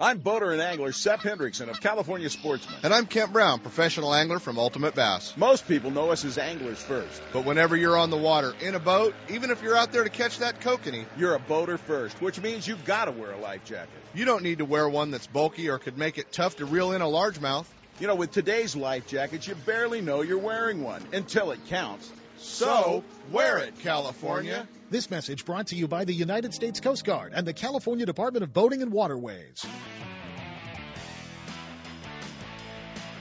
Speaker 30: I'm boater and angler Sep Hendrickson of California Sportsman.
Speaker 1: And I'm Kent Brown, professional angler from Ultimate Bass.
Speaker 30: Most people know us as anglers first.
Speaker 1: But whenever you're on the water, in a boat, even if you're out there to catch that kokanee,
Speaker 30: you're a boater first, which means you've got to wear a life jacket.
Speaker 1: You don't need to wear one that's bulky or could make it tough to reel in a largemouth.
Speaker 30: You know, with today's life jackets, you barely know you're wearing one until it counts. So, wear it, California.
Speaker 2: This message brought to you by the United States Coast Guard and the California Department of Boating and Waterways.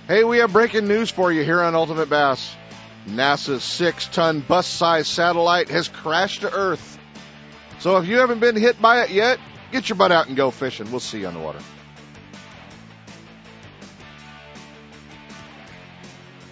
Speaker 1: Hey, we have breaking news for you here on Ultimate Bass. NASA's six ton bus sized satellite has crashed to Earth. So if you haven't been hit by it yet, get your butt out and go fishing. We'll see you on the water.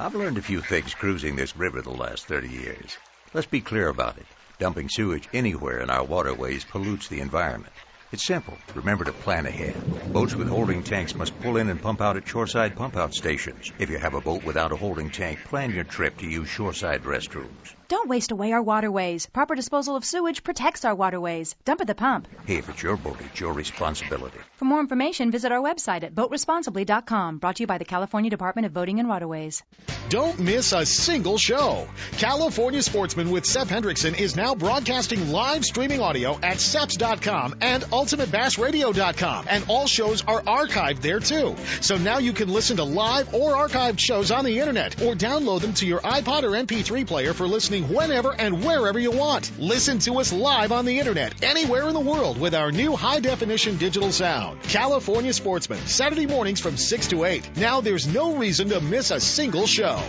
Speaker 24: I've learned a few things cruising this river the last 30 years. Let's be clear about it. Dumping sewage anywhere in our waterways pollutes the environment. It's simple. Remember to plan ahead. Boats with holding tanks must pull in and pump out at shoreside pump out stations. If you have a boat without a holding tank, plan your trip to use shoreside restrooms.
Speaker 25: Don't waste away our waterways. Proper disposal of sewage protects our waterways. Dump at the pump.
Speaker 24: Hey, if it's your boat, it's your responsibility.
Speaker 25: For more information, visit our website at boatresponsibly.com. Brought to you by the California Department of Boating and Waterways.
Speaker 2: Don't miss a single show. California Sportsman with Sep Hendrickson is now broadcasting live streaming audio at seps.com and ultimatebassradio.com. And all shows are archived there too. So now you can listen to live or archived shows on the internet or download them to your iPod or MP3 player for listening whenever and wherever you want. Listen to us live on the internet anywhere in the world with our new high definition digital sound. California Sportsman, Saturday mornings from 6 to 8. Now there's no reason to miss a single show.